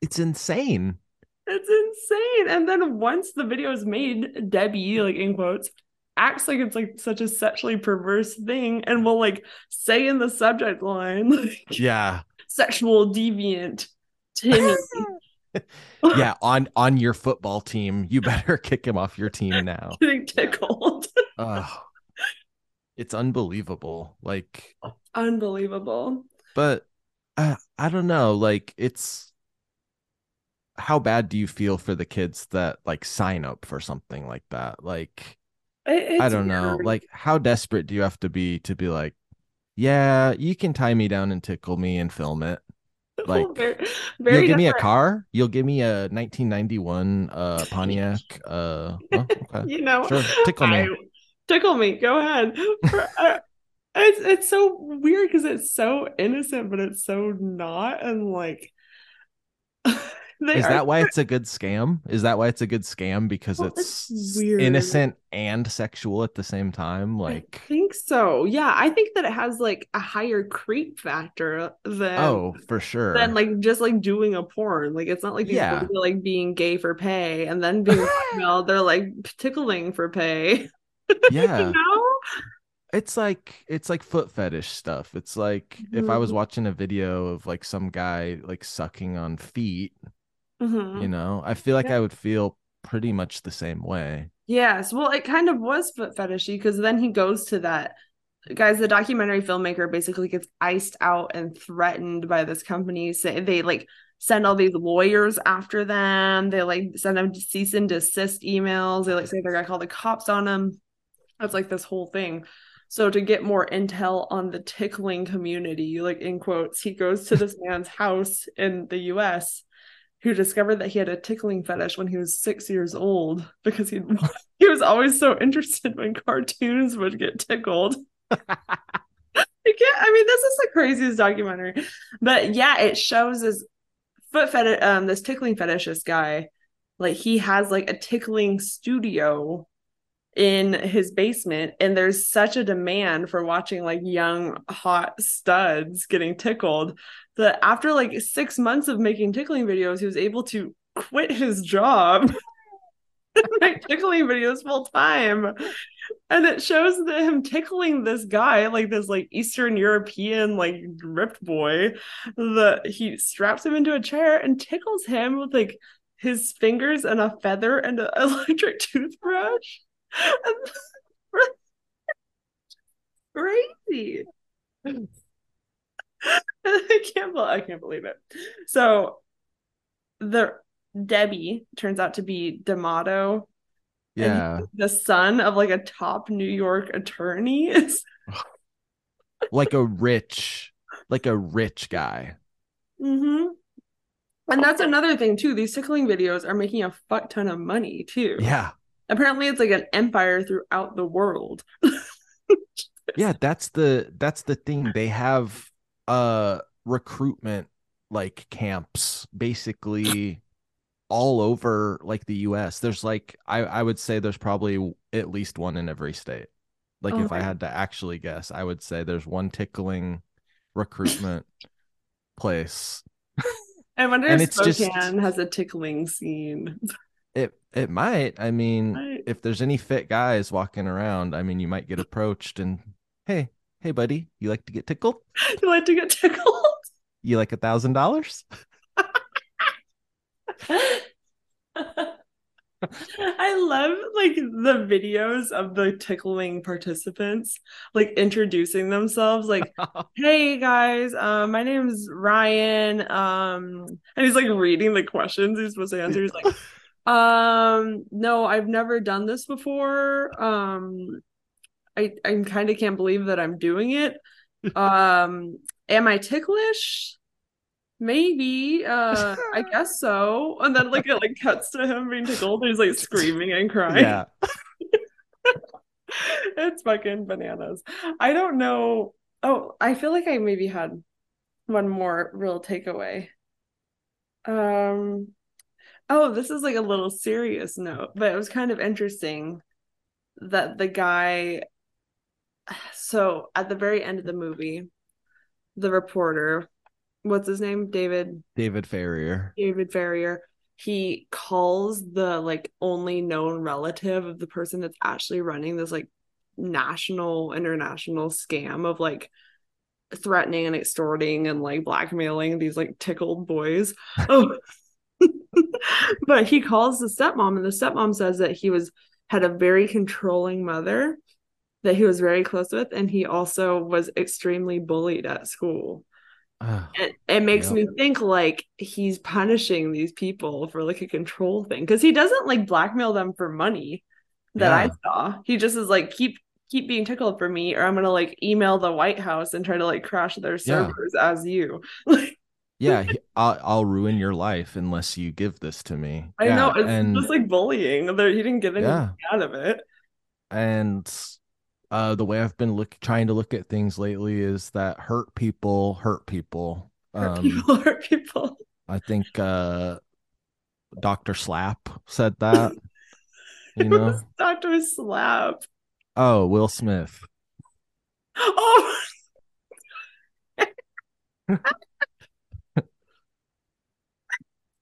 it's insane. It's insane. And then once the video is made, Debbie, like in quotes, acts like it's like such a sexually perverse thing and will like say in the subject line, like, yeah, sexual deviant Timmy. yeah, on on your football team, you better kick him off your team now. Getting tickled. oh, it's unbelievable. Like unbelievable. But uh, I don't know. Like it's how bad do you feel for the kids that like sign up for something like that? Like it's I don't weird. know. Like how desperate do you have to be to be like, yeah, you can tie me down and tickle me and film it. Like, very, very you'll give me a car. You'll give me a 1991 uh, Pontiac. Uh, oh, okay. you know, sure. tickle me. I, tickle me. Go ahead. Uh, it's it's so weird because it's so innocent, but it's so not, and like. is that why it's a good scam? Is that why it's a good scam because well, it's, it's innocent and sexual at the same time? Like I think so. Yeah, I think that it has like a higher creep factor than Oh, for sure. Than like just like doing a porn. Like it's not like yeah. like being gay for pay and then being female, they're like tickling for pay. Yeah. you know? it's like it's like foot fetish stuff. It's like mm-hmm. if I was mm-hmm. watching a video of like some guy like sucking on feet, Mm-hmm. You know, I feel like yeah. I would feel pretty much the same way. Yes. Well, it kind of was foot fetishy because then he goes to that guys the documentary filmmaker basically gets iced out and threatened by this company say they like send all these lawyers after them they like send them cease and desist emails they like say they're gonna call the cops on them that's like this whole thing so to get more intel on the tickling community like in quotes he goes to this man's house in the us who discovered that he had a tickling fetish when he was six years old because he he was always so interested when cartoons would get tickled. You can't. I mean, this is the craziest documentary, but yeah, it shows this foot fetish, um, this tickling fetishist guy, like he has like a tickling studio in his basement and there's such a demand for watching like young hot studs getting tickled that after like 6 months of making tickling videos he was able to quit his job make tickling videos full time. And it shows that him tickling this guy like this like eastern european like ripped boy that he straps him into a chair and tickles him with like his fingers and a feather and an electric toothbrush crazy. I can't believe I can't believe it. So the Debbie turns out to be D'Amato. Yeah. The son of like a top New York attorney. like a rich, like a rich guy. Mm-hmm. And that's another thing too. These tickling videos are making a fuck ton of money too. Yeah apparently it's like an empire throughout the world. Yeah that's the that's the thing. They have uh recruitment like camps basically all over like the US there's like I I would say there's probably at least one in every state. Like okay. if I had to actually guess I would say there's one tickling recruitment place. I wonder and if Spokane just... has a tickling scene it it might. I mean, if there's any fit guys walking around, I mean, you might get approached and hey, hey, buddy, you like to get tickled? You like to get tickled? You like a thousand dollars? I love like the videos of the tickling participants like introducing themselves like hey guys um my name is Ryan um and he's like reading the questions he's supposed to answer he's like um, no, I've never done this before. Um, I I kind of can't believe that I'm doing it. um, am I ticklish? Maybe. Uh, I guess so. And then like it like cuts to him being tickled. he's like screaming and crying. Yeah. it's fucking bananas. I don't know. Oh, I feel like I maybe had one more real takeaway. Um oh, this is like a little serious note, but it was kind of interesting that the guy so at the very end of the movie, the reporter, what's his name? David David Farrier. David Farrier. He calls the like only known relative of the person that's actually running this like national international scam of like threatening and extorting and like blackmailing these like tickled boys. Oh. but he calls the stepmom and the stepmom says that he was had a very controlling mother that he was very close with and he also was extremely bullied at school. Uh, it, it makes yeah. me think like he's punishing these people for like a control thing because he doesn't like blackmail them for money that yeah. I saw. He just is like keep keep being tickled for me or i'm gonna like email the white house and try to like crash their servers yeah. as you yeah I'll, I'll ruin your life unless you give this to me. I yeah, know it's and, just like bullying. He didn't get anything yeah. out of it. And uh the way i've been look trying to look at things lately is that hurt people hurt people. Hurt um, people hurt people. I think uh dr slap said that you know? dr slap? Oh, Will Smith. Oh.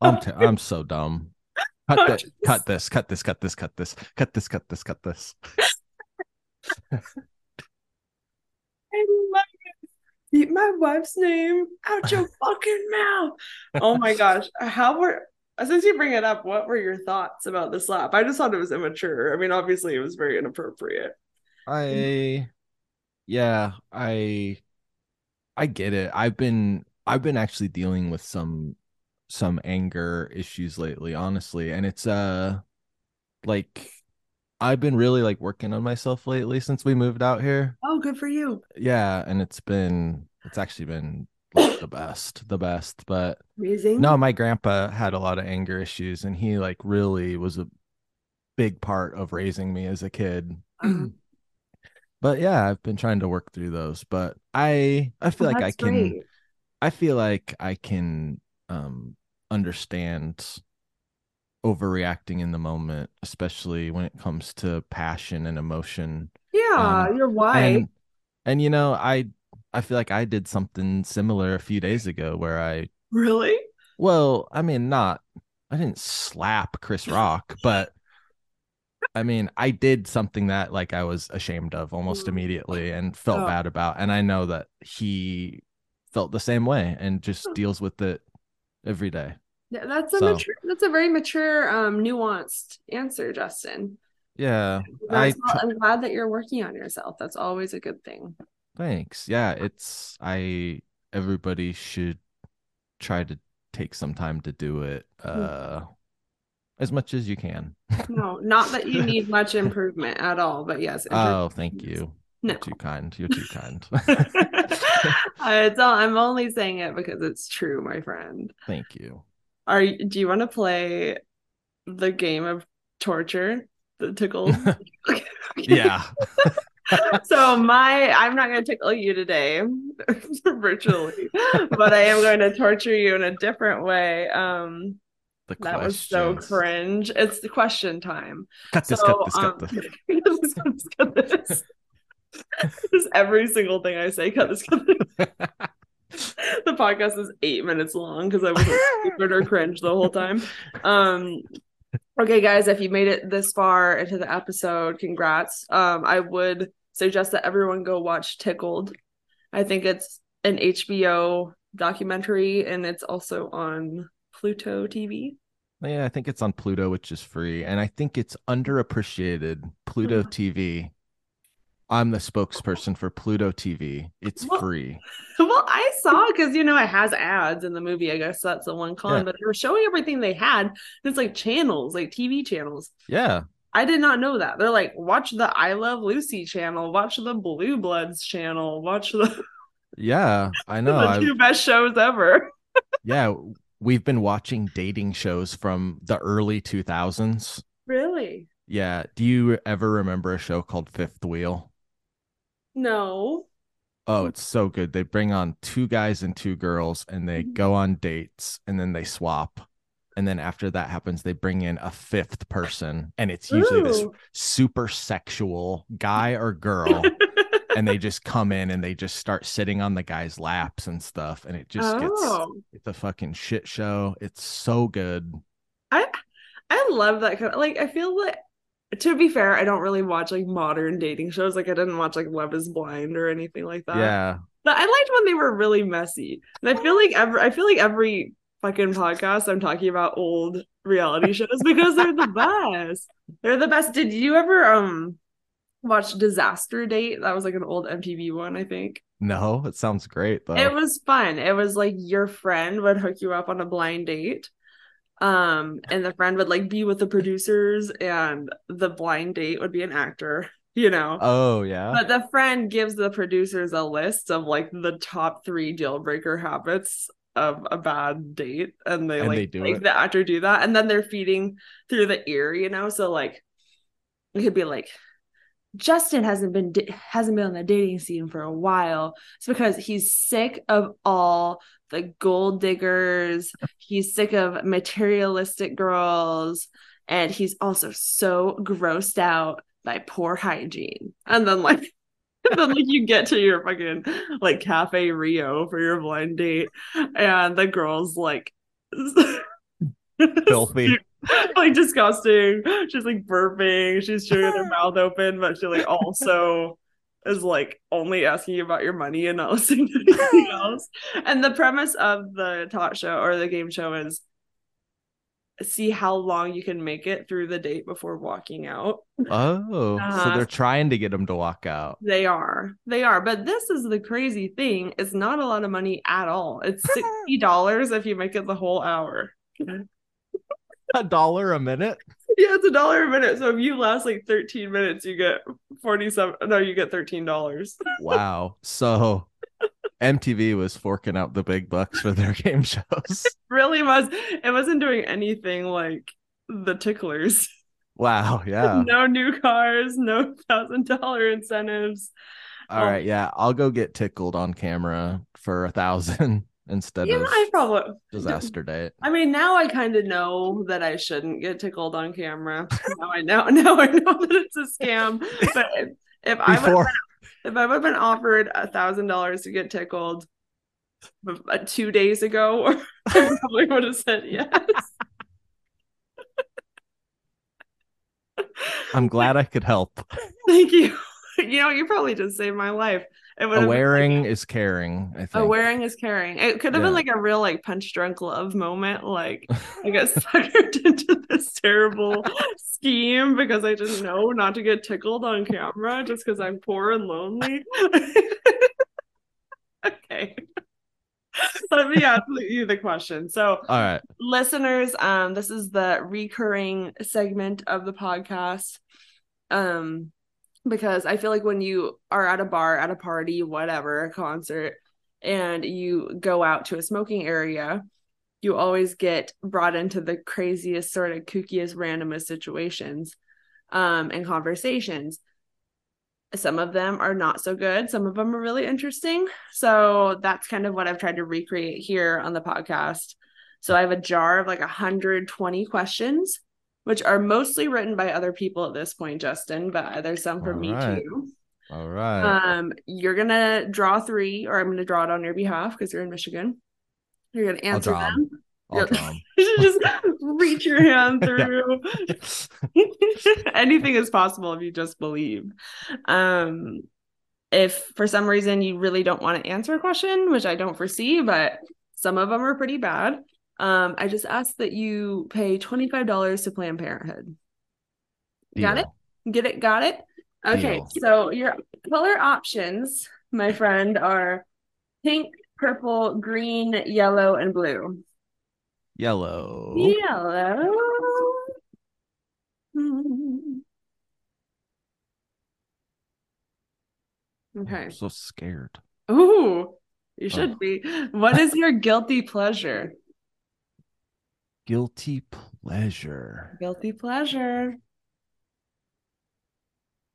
I'm t- I'm so dumb. Cut, this, cut this, cut this, cut this, cut this, cut this, cut this, cut this. I love it. My wife's name out your fucking mouth. Oh my gosh. How were since you bring it up, what were your thoughts about the slap? I just thought it was immature. I mean, obviously it was very inappropriate. I yeah, I I get it. I've been I've been actually dealing with some some anger issues lately, honestly, and it's uh like I've been really like working on myself lately since we moved out here. Oh, good for you. Yeah, and it's been it's actually been like the best, the best. But amazing. No, my grandpa had a lot of anger issues, and he like really was a big part of raising me as a kid. Uh-huh but yeah i've been trying to work through those but i i feel like i can great. i feel like i can um understand overreacting in the moment especially when it comes to passion and emotion yeah um, you're white and, and you know i i feel like i did something similar a few days ago where i really well i mean not i didn't slap chris rock but I mean, I did something that like I was ashamed of almost mm. immediately and felt oh. bad about. And I know that he felt the same way and just deals with it every day. Yeah, that's a so, mature that's a very mature, um, nuanced answer, Justin. Yeah. I, I'm glad that you're working on yourself. That's always a good thing. Thanks. Yeah, it's I everybody should try to take some time to do it. Hmm. Uh as much as you can. no, not that you need much improvement at all, but yes. Oh, thank you. No. You're too kind. You're too kind. it's all, I'm only saying it because it's true, my friend. Thank you. Are do you want to play the game of torture, the tickle? yeah. so my I'm not going to tickle you today virtually, but I am going to torture you in a different way. Um the that was so cringe. It's the question time. Cut this, so, cut this, um, cut this. cut this. Just every single thing I say, cut this, cut this. the podcast is eight minutes long because I was stupid or cringe the whole time. Um okay, guys, if you made it this far into the episode, congrats. Um, I would suggest that everyone go watch Tickled. I think it's an HBO documentary and it's also on Pluto TV. Yeah, I think it's on Pluto, which is free, and I think it's underappreciated. Pluto mm. TV. I'm the spokesperson for Pluto TV. It's well, free. Well, I saw because you know it has ads in the movie. I guess that's the one con, yeah. but they were showing everything they had. It's like channels, like TV channels. Yeah, I did not know that. They're like, watch the I Love Lucy channel, watch the Blue Bloods channel, watch the Yeah, I know. the 2 I've... best shows ever. yeah, we've been watching dating shows from the early 2000s. Really? Yeah. Do you ever remember a show called Fifth Wheel? No. Oh, it's so good. They bring on two guys and two girls and they mm-hmm. go on dates and then they swap. And then after that happens, they bring in a fifth person and it's usually Ooh. this super sexual guy or girl. and they just come in and they just start sitting on the guy's laps and stuff. And it just oh. gets it's a fucking shit show. It's so good. I I love that kind of like I feel like to be fair, I don't really watch like modern dating shows. Like I didn't watch like Love is Blind or anything like that. Yeah. But I liked when they were really messy. And I feel like every I feel like every fucking podcast I'm talking about old reality shows because they're the best. They're the best. Did you ever um watch Disaster Date? That was like an old MTV one, I think. No, it sounds great though. It was fun. It was like your friend would hook you up on a blind date um and the friend would like be with the producers and the blind date would be an actor you know oh yeah but the friend gives the producers a list of like the top three deal breaker habits of a bad date and they and like they do make it. the actor do that and then they're feeding through the ear you know so like it could be like Justin hasn't been hasn't been on the dating scene for a while. It's because he's sick of all the gold diggers. He's sick of materialistic girls, and he's also so grossed out by poor hygiene. And then like then like you get to your fucking like cafe Rio for your blind date, and the girl's like filthy like disgusting. She's like burping. She's chewing her mouth open, but she like also is like only asking you about your money and not listening to anything else. And the premise of the talk show or the game show is see how long you can make it through the date before walking out. Oh, uh, so they're trying to get them to walk out. They are. They are. But this is the crazy thing. It's not a lot of money at all. It's $60 if you make it the whole hour a dollar a minute? Yeah, it's a dollar a minute. So if you last like 13 minutes, you get 47 no, you get $13. wow. So MTV was forking out the big bucks for their game shows. It really was. It wasn't doing anything like the ticklers. Wow, yeah. no new cars, no thousand dollar incentives. All um, right, yeah. I'll go get tickled on camera for a thousand instead yeah, of I probably disaster date. I mean, now I kind of know that I shouldn't get tickled on camera. now I know. Now I know that it's a scam. But if, if I would if I would have been offered a thousand dollars to get tickled uh, two days ago, I probably would have said yes. I'm glad I could help. Thank you. You know, you probably just saved my life. A wearing like, is caring. I think. wearing is caring. It could have yeah. been like a real like punch drunk love moment. Like I got suckered into this terrible scheme because I didn't know not to get tickled on camera just because I'm poor and lonely. okay. Let me ask you the question. So, all right, listeners, um, this is the recurring segment of the podcast. Um, because I feel like when you are at a bar, at a party, whatever, a concert, and you go out to a smoking area, you always get brought into the craziest, sort of kookiest, randomest situations um, and conversations. Some of them are not so good. Some of them are really interesting. So that's kind of what I've tried to recreate here on the podcast. So I have a jar of like 120 questions which are mostly written by other people at this point, Justin, but there's some for All me right. too. All right. Um, you're gonna draw three, or I'm gonna draw it on your behalf because you're in Michigan. You're gonna answer them. I'll draw them. just reach your hand through. Anything is possible if you just believe. Um, if for some reason you really don't want to answer a question, which I don't foresee, but some of them are pretty bad, um, I just ask that you pay $25 to Planned Parenthood. Deal. Got it? Get it? Got it? Okay. Deal. So your color options, my friend, are pink, purple, green, yellow, and blue. Yellow. Yellow. Okay. I'm so scared. Ooh, you should oh. be. What is your guilty pleasure? Guilty pleasure. Guilty pleasure.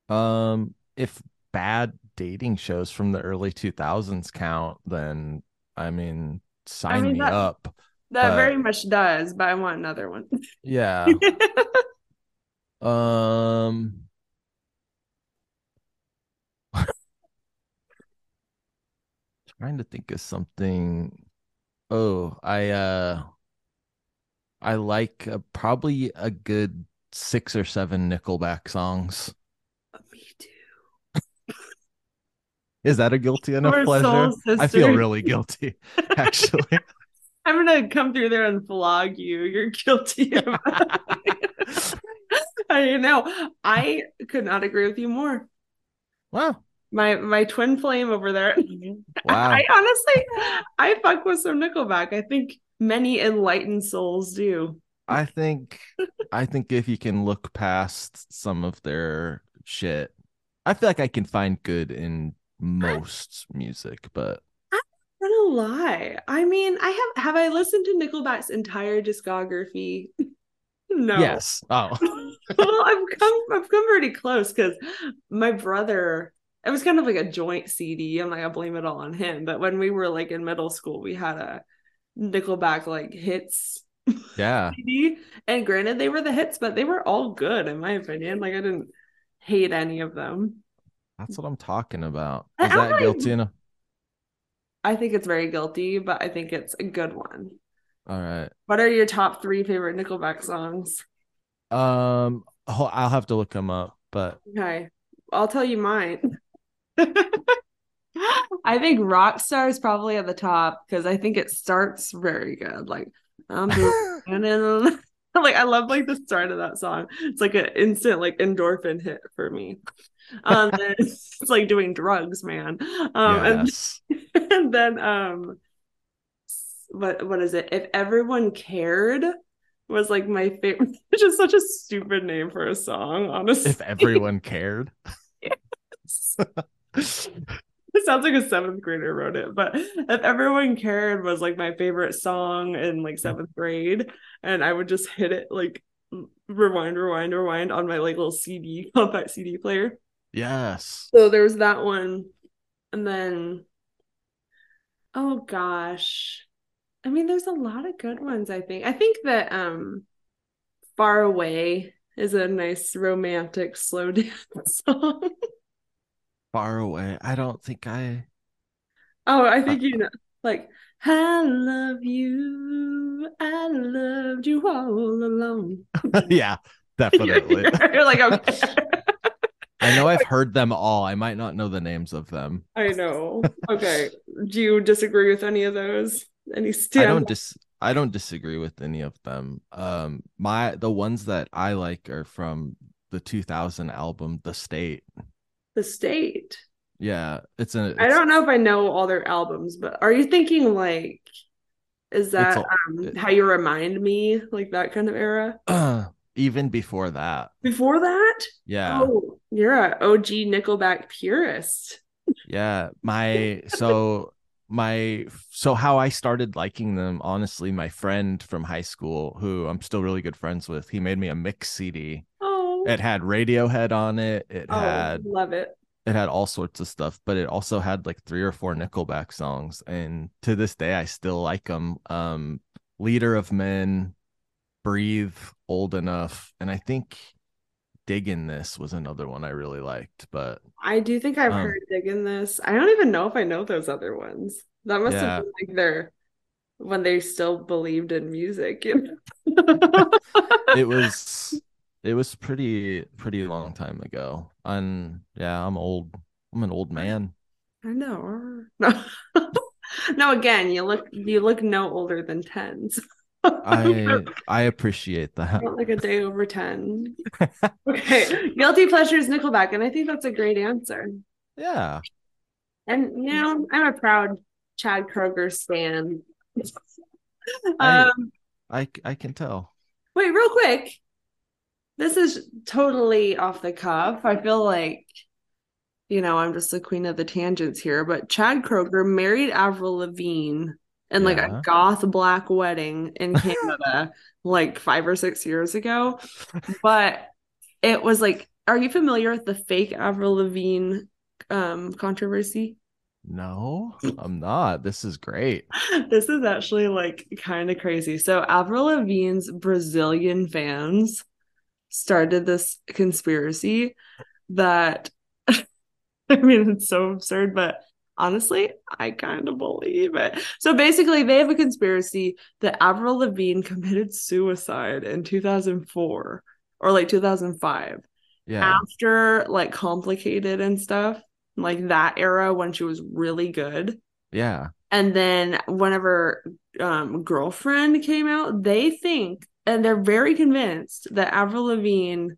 Um, if bad dating shows from the early 2000s count, then I mean, sign I mean, me that, up. That but, very much does, but I want another one. Yeah. um trying to think of something. Oh, I uh I like uh, probably a good six or seven Nickelback songs. Me too. Is that a guilty enough We're pleasure? I feel really guilty, actually. I'm gonna come through there and flog you. You're guilty. I know. I could not agree with you more. Wow. My my twin flame over there. Wow. I, I honestly I fuck with some Nickelback. I think many enlightened souls do. I think I think if you can look past some of their shit, I feel like I can find good in most music, but I'm gonna lie. I mean, I have have I listened to Nickelback's entire discography? no. Yes. Oh. well, I've come I've come pretty close because my brother it was kind of like a joint CD. I'm like, I blame it all on him. But when we were like in middle school, we had a Nickelback like hits yeah CD. And granted, they were the hits, but they were all good in my opinion. Like I didn't hate any of them. That's what I'm talking about. Is I, that guilty enough? I think it's very guilty, but I think it's a good one. All right. What are your top three favorite Nickelback songs? Um, I'll have to look them up, but okay, I'll tell you mine. I think Rockstar is probably at the top because I think it starts very good. Like, I'm then like I love like the start of that song. It's like an instant like endorphin hit for me. Um, it's, it's like doing drugs, man. Um, yes. and, and then um, what what is it? If everyone cared was like my favorite. Just such a stupid name for a song, honestly. If everyone cared. yes. It sounds like a seventh grader wrote it, but if everyone cared was like my favorite song in like seventh grade, and I would just hit it like rewind, rewind, rewind on my like little CD compact CD player. Yes. So there was that one, and then oh gosh, I mean, there's a lot of good ones. I think. I think that um, "Far Away" is a nice romantic slow dance song far away. I don't think I. Oh, I think you know. Like, I love you. I loved you all alone. yeah, definitely. You're like, okay. I know I've heard them all. I might not know the names of them. I know. Okay. Do you disagree with any of those? Any stand- I don't dis I don't disagree with any of them. Um my the ones that I like are from the 2000 album The State the state. Yeah, it's a. It's, I don't know if I know all their albums, but are you thinking like, is that um, it, how you remind me, like that kind of era? Uh, even before that. Before that? Yeah. Oh, you're a OG Nickelback purist. Yeah, my so my so how I started liking them, honestly, my friend from high school, who I'm still really good friends with, he made me a mix CD it had Radiohead on it. It oh, had love it. It had all sorts of stuff, but it also had like three or four Nickelback songs, and to this day, I still like them. Um, Leader of Men, Breathe, Old Enough, and I think Digging This was another one I really liked. But I do think I've um, heard Digging This. I don't even know if I know those other ones. That must yeah. have been like their when they still believed in music. You know? it was it was pretty pretty long time ago. And yeah, I'm old. I'm an old man. I know. No. no, again, you look you look no older than tens. I I appreciate that. Not like a day over 10. okay. Guilty pleasures Nickelback. And I think that's a great answer. Yeah. And you know, I'm a proud Chad Kroeger stan. I, um I I can tell. Wait, real quick this is totally off the cuff. I feel like you know, I'm just the queen of the tangents here, but Chad Kroeger married Avril Lavigne in yeah. like a goth black wedding in Canada like five or six years ago. But it was like, are you familiar with the fake Avril Lavigne um controversy? No, I'm not. This is great. this is actually like kind of crazy. So Avril Lavigne's Brazilian fans started this conspiracy that I mean it's so absurd, but honestly, I kind of believe it. So basically, they have a conspiracy that Avril Lavigne committed suicide in 2004 or like 2005. Yeah. After like complicated and stuff, like that era when she was really good. Yeah. And then whenever um girlfriend came out, they think and they're very convinced that Avril Lavigne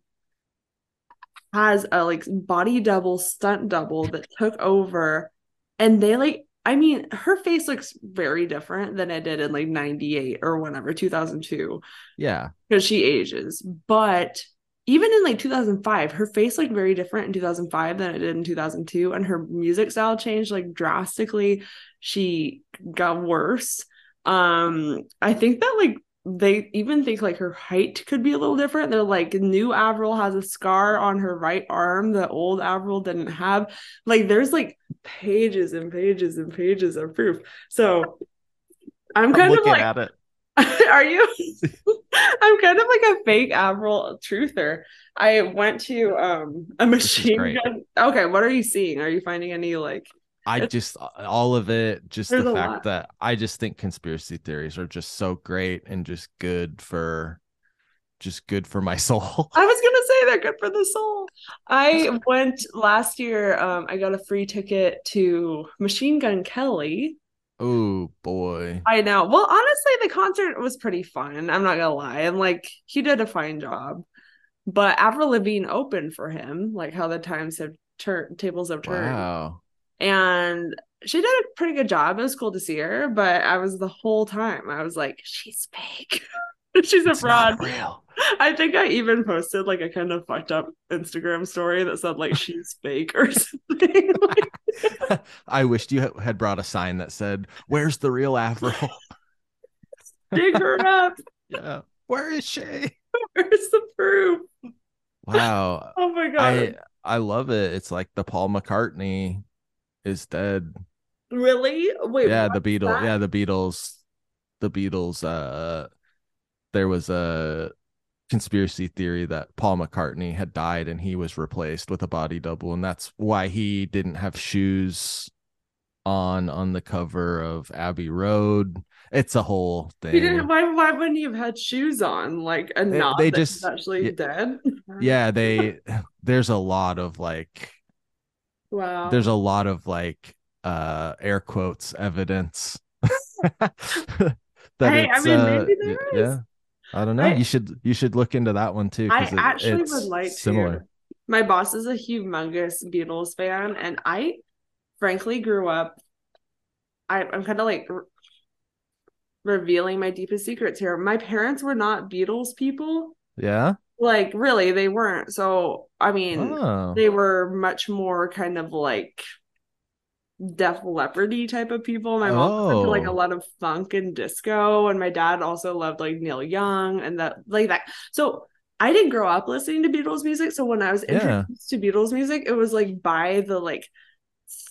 has a like body double stunt double that took over and they like I mean, her face looks very different than it did in like 98 or whenever, 2002. Yeah. Because she ages. But even in like 2005, her face looked very different in 2005 than it did in 2002. And her music style changed like drastically. She got worse. Um, I think that like they even think like her height could be a little different. They're like new Avril has a scar on her right arm that old Avril didn't have. Like there's like pages and pages and pages of proof. So I'm kind I'm of like at it. are you? I'm kind of like a fake Avril truther. I went to um a machine gun. Okay, what are you seeing? Are you finding any like I just all of it, just the fact lot. that I just think conspiracy theories are just so great and just good for just good for my soul. I was gonna say they're good for the soul. I went last year, um, I got a free ticket to Machine Gun Kelly. Oh boy. I know. Well, honestly, the concert was pretty fun. I'm not gonna lie. And like he did a fine job. But Avril Lavigne opened for him, like how the times have turned tables have turned. Wow and she did a pretty good job. It was cool to see her, but I was the whole time I was like, she's fake. she's a it's fraud. real. I think I even posted like a kind of fucked up Instagram story that said like she's fake or something. I wished you had brought a sign that said, "Where's the real Avril?" Dig her up. Yeah. Where is she? Where's the proof? Wow. Oh my god. I I love it. It's like the Paul McCartney is dead. Really? Wait. Yeah, the Beatles. That? Yeah, the Beatles. The Beatles. Uh, there was a conspiracy theory that Paul McCartney had died and he was replaced with a body double, and that's why he didn't have shoes on on the cover of Abbey Road. It's a whole thing. He didn't. Why? Why wouldn't he have had shoes on? Like a nod. They just actually yeah, dead. yeah, they. There's a lot of like Wow. There's a lot of like uh air quotes evidence that hey, I mean, uh, maybe there is. Yeah. I don't know. I, you should you should look into that one too. I it, actually would like similar. to. My boss is a humongous Beatles fan, and I frankly grew up. I, I'm kind of like re- revealing my deepest secrets here. My parents were not Beatles people. Yeah like really they weren't so i mean oh. they were much more kind of like Def Leppardy type of people. My mom oh. like a oh. lot of funk and disco, and my dad also loved like Neil Young and that like that. So I didn't grow up listening to Beatles music. So when I was introduced yeah. to Beatles music, it was like by the like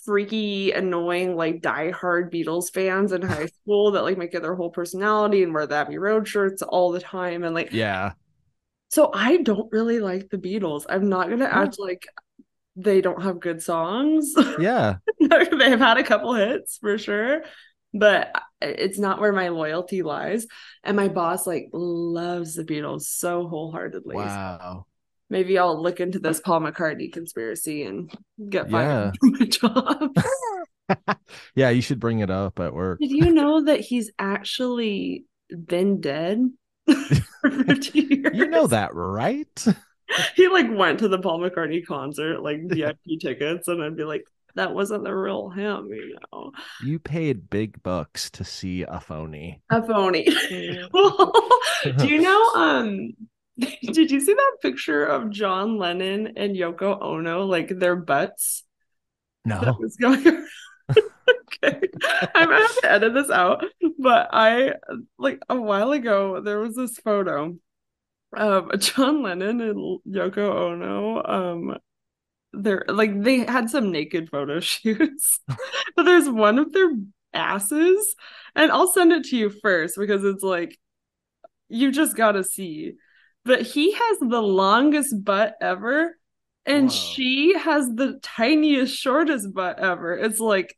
freaky, annoying, like die-hard Beatles fans in high school that like make it their whole personality and wear the Abbey Road shirts all the time and like yeah so I don't really like the Beatles. I'm not gonna act like they don't have good songs. Yeah. they have had a couple hits for sure, but it's not where my loyalty lies. And my boss like loves the Beatles so wholeheartedly. Wow. So maybe I'll look into this Paul McCartney conspiracy and get fired yeah. from my job. yeah, you should bring it up at work. Did you know that he's actually been dead you know that, right? he like went to the Paul McCartney concert, like VIP tickets, and I'd be like, that wasn't the real him, you know. You paid big bucks to see a phony. A phony. well, do you know um did you see that picture of John Lennon and Yoko Ono, like their butts? No. Okay. I'm gonna have to edit this out. But I like a while ago there was this photo of John Lennon and Yoko Ono. Um they're like they had some naked photo shoots. but there's one of their asses. And I'll send it to you first because it's like you just gotta see. But he has the longest butt ever. And Whoa. she has the tiniest, shortest butt ever. It's like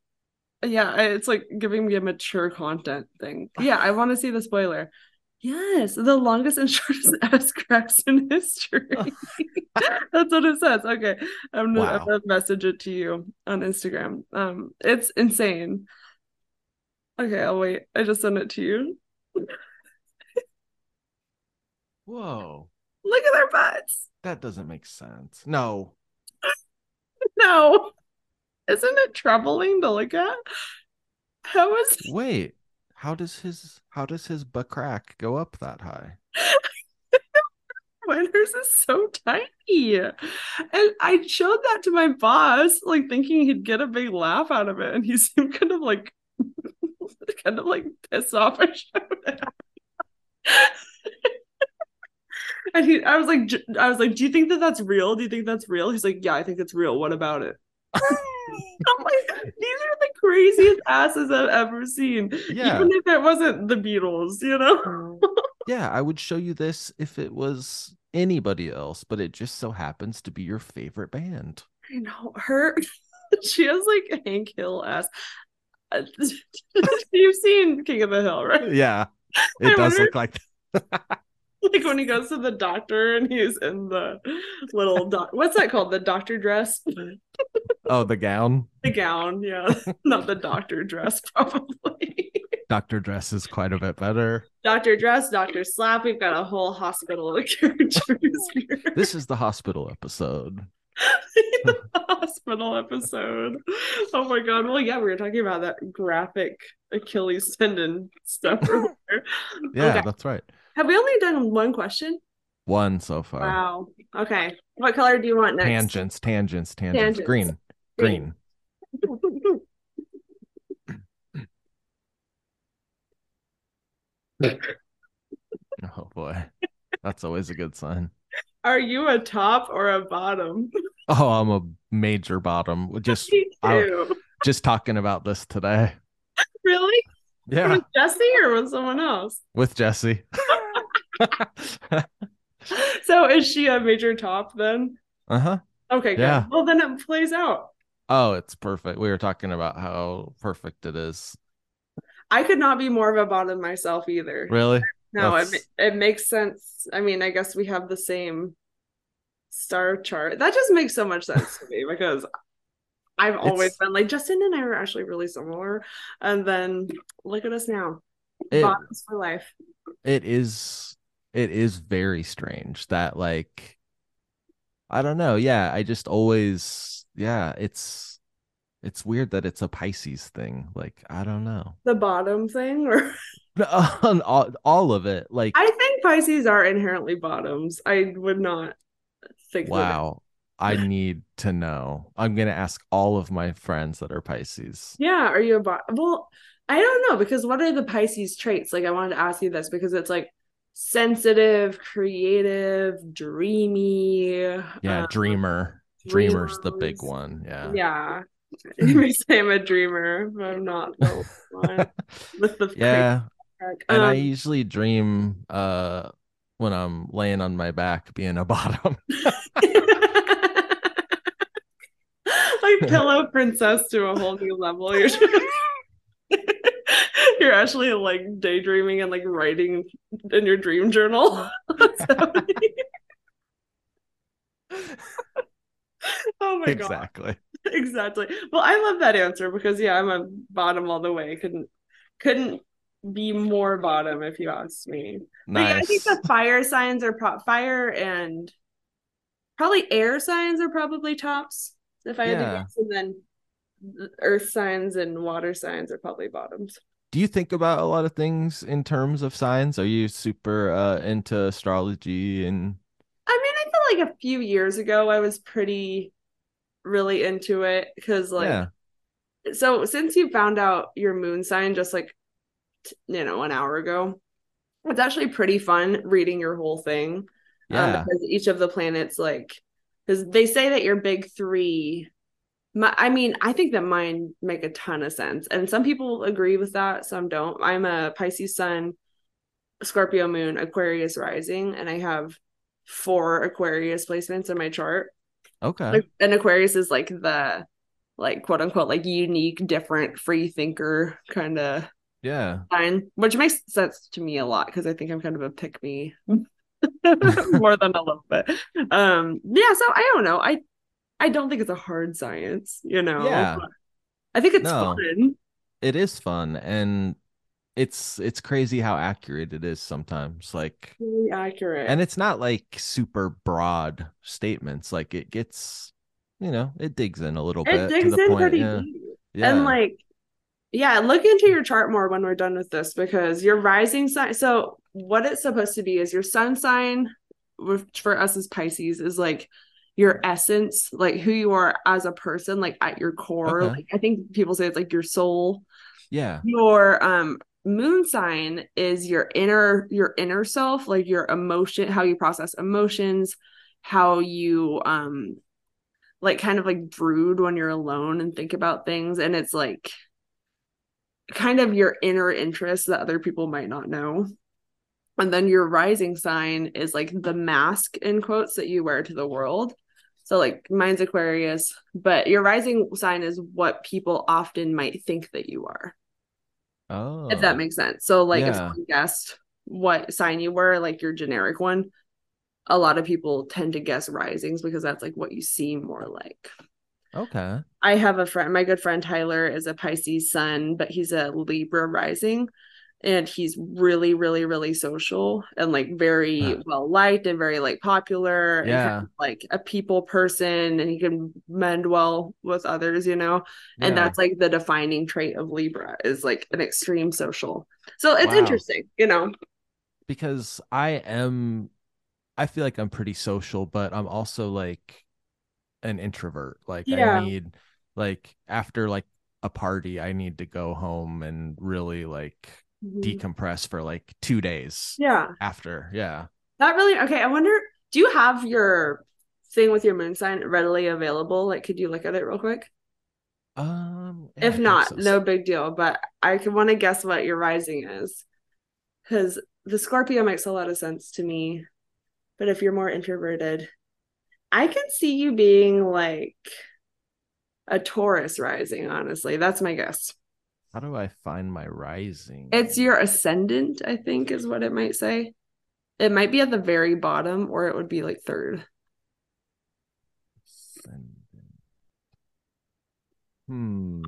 yeah, it's like giving me a mature content thing. Yeah, I want to see the spoiler. Yes, the longest and shortest ass cracks in history. That's what it says. Okay, I'm gonna, wow. I'm gonna, message it to you on Instagram. Um, it's insane. Okay, I'll wait. I just sent it to you. Whoa! Look at their butts. That doesn't make sense. No. no. Isn't it troubling to look at? How is Wait, how does his how does his butt crack go up that high? Winners is so tiny. And I showed that to my boss, like thinking he'd get a big laugh out of it. And he seemed kind of like kind of like pissed off I showed it. and he I was like I was like, Do you think that that's real? Do you think that's real? He's like, Yeah, I think it's real. What about it? I'm like, these are the craziest asses I've ever seen. Yeah. Even if it wasn't the Beatles, you know? yeah, I would show you this if it was anybody else, but it just so happens to be your favorite band. I know. Her she has like a Hank Hill ass. You've seen King of the Hill, right? Yeah. It I does wonder... look like like when he goes to the doctor and he's in the little doc what's that called? The doctor dress? Oh the gown? The gown yeah. Not the doctor dress probably. Doctor dress is quite a bit better. Doctor dress doctor slap. We've got a whole hospital of characters here. This is the hospital episode. The hospital episode. Oh my god. Well yeah we were talking about that graphic achilles tendon stuff earlier. yeah okay. that's right have we only done one question? One so far. Wow. Okay. What color do you want next? Tangents, tangents, tangents. tangents. Green. Green. oh boy. That's always a good sign. Are you a top or a bottom? Oh, I'm a major bottom. Just just talking about this today. Really? Yeah. With Jesse or with someone else? With Jesse. So is she a major top then? Uh-huh. Okay, good. Yeah. Well then it plays out. Oh, it's perfect. We were talking about how perfect it is. I could not be more of a bottom myself either. Really? No, it, it makes sense. I mean, I guess we have the same star chart. That just makes so much sense to me because I've always been like Justin and I are actually really similar. And then look at us now. It, Bottoms for life. It is it is very strange that like I don't know. Yeah, I just always yeah, it's it's weird that it's a Pisces thing. Like, I don't know. The bottom thing or all, all of it. Like I think Pisces are inherently bottoms. I would not think Wow. I need to know. I'm gonna ask all of my friends that are Pisces. Yeah, are you a bot? Well, I don't know because what are the Pisces traits? Like, I wanted to ask you this because it's like sensitive, creative, dreamy. Yeah, um, dreamer. Dreamer's the big one. Yeah. Yeah. You may say I'm a dreamer, but I'm not the one with the yeah. And um, I usually dream uh when I'm laying on my back being a bottom. like pillow princess to a whole new level. You're you're actually like daydreaming and like writing in your dream journal. oh my exactly. god. Exactly. Exactly. Well, I love that answer because yeah, I'm a bottom all the way. Couldn't couldn't be more bottom if you asked me. Nice. Yeah, I think the fire signs are pro- fire and probably air signs are probably tops. If I had to guess, and then earth signs and water signs are probably bottoms. Do you think about a lot of things in terms of signs? Are you super uh, into astrology and I mean, I feel like a few years ago I was pretty really into it because like yeah. so since you found out your moon sign just like you know an hour ago it's actually pretty fun reading your whole thing um, yeah. um, because each of the planets like because they say that your big three my, I mean, I think that mine make a ton of sense. And some people agree with that, some don't. I'm a Pisces sun, Scorpio moon, Aquarius rising, and I have four Aquarius placements in my chart. Okay. And Aquarius is like the like quote unquote like unique, different, free thinker kind of yeah sign, which makes sense to me a lot because I think I'm kind of a pick me more than a little bit. Um yeah, so I don't know. I I don't think it's a hard science, you know. Yeah. I think it's no, fun. It is fun and it's it's crazy how accurate it is sometimes like really accurate and it's not like super broad statements like it gets you know it digs in a little it bit digs in point. pretty yeah. deep yeah. and like yeah look into your chart more when we're done with this because your rising sign so what it's supposed to be is your sun sign which for us is pisces is like your essence like who you are as a person like at your core. Okay. like i think people say it's like your soul. Yeah. Your um moon sign is your inner your inner self like your emotion how you process emotions how you um like kind of like brood when you're alone and think about things. And it's like kind of your inner interests that other people might not know. And then your rising sign is like the mask in quotes that you wear to the world so like mine's aquarius but your rising sign is what people often might think that you are Oh. If that oh. makes sense. So like yeah. if someone guessed what sign you were, like your generic one, a lot of people tend to guess risings because that's like what you seem more like. Okay. I have a friend, my good friend Tyler is a Pisces sun, but he's a Libra rising and he's really really really social and like very huh. well liked and very like popular yeah of like a people person and he can mend well with others you know and yeah. that's like the defining trait of libra is like an extreme social so it's wow. interesting you know because i am i feel like i'm pretty social but i'm also like an introvert like yeah. i need like after like a party i need to go home and really like mm-hmm. decompress for like two days. Yeah. After. Yeah. That really okay. I wonder, do you have your thing with your moon sign readily available? Like, could you look at it real quick? Um yeah, if not, so. no big deal. But I can want to guess what your rising is. Because the Scorpio makes a lot of sense to me. But if you're more introverted, I can see you being like a Taurus rising, honestly. That's my guess. How do I find my rising? It's your ascendant, I think, is what it might say. It might be at the very bottom, or it would be like third. Ascendant. Hmm.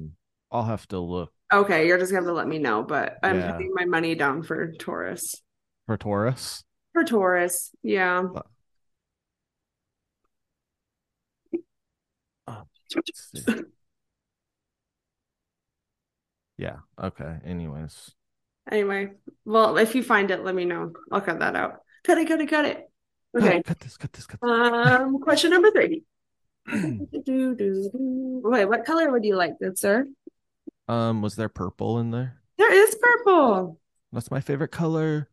I'll have to look. Okay, you're just gonna have to let me know, but I'm yeah. putting my money down for Taurus. For Taurus? For Taurus, yeah. Uh, Yeah. Okay. Anyways. Anyway, well, if you find it, let me know. I'll cut that out. Cut it, cut it, cut it. Okay. cut this, cut this, cut this. Um, question number three. Wait, what color would you like, good sir? Um, was there purple in there? There is purple. That's my favorite color.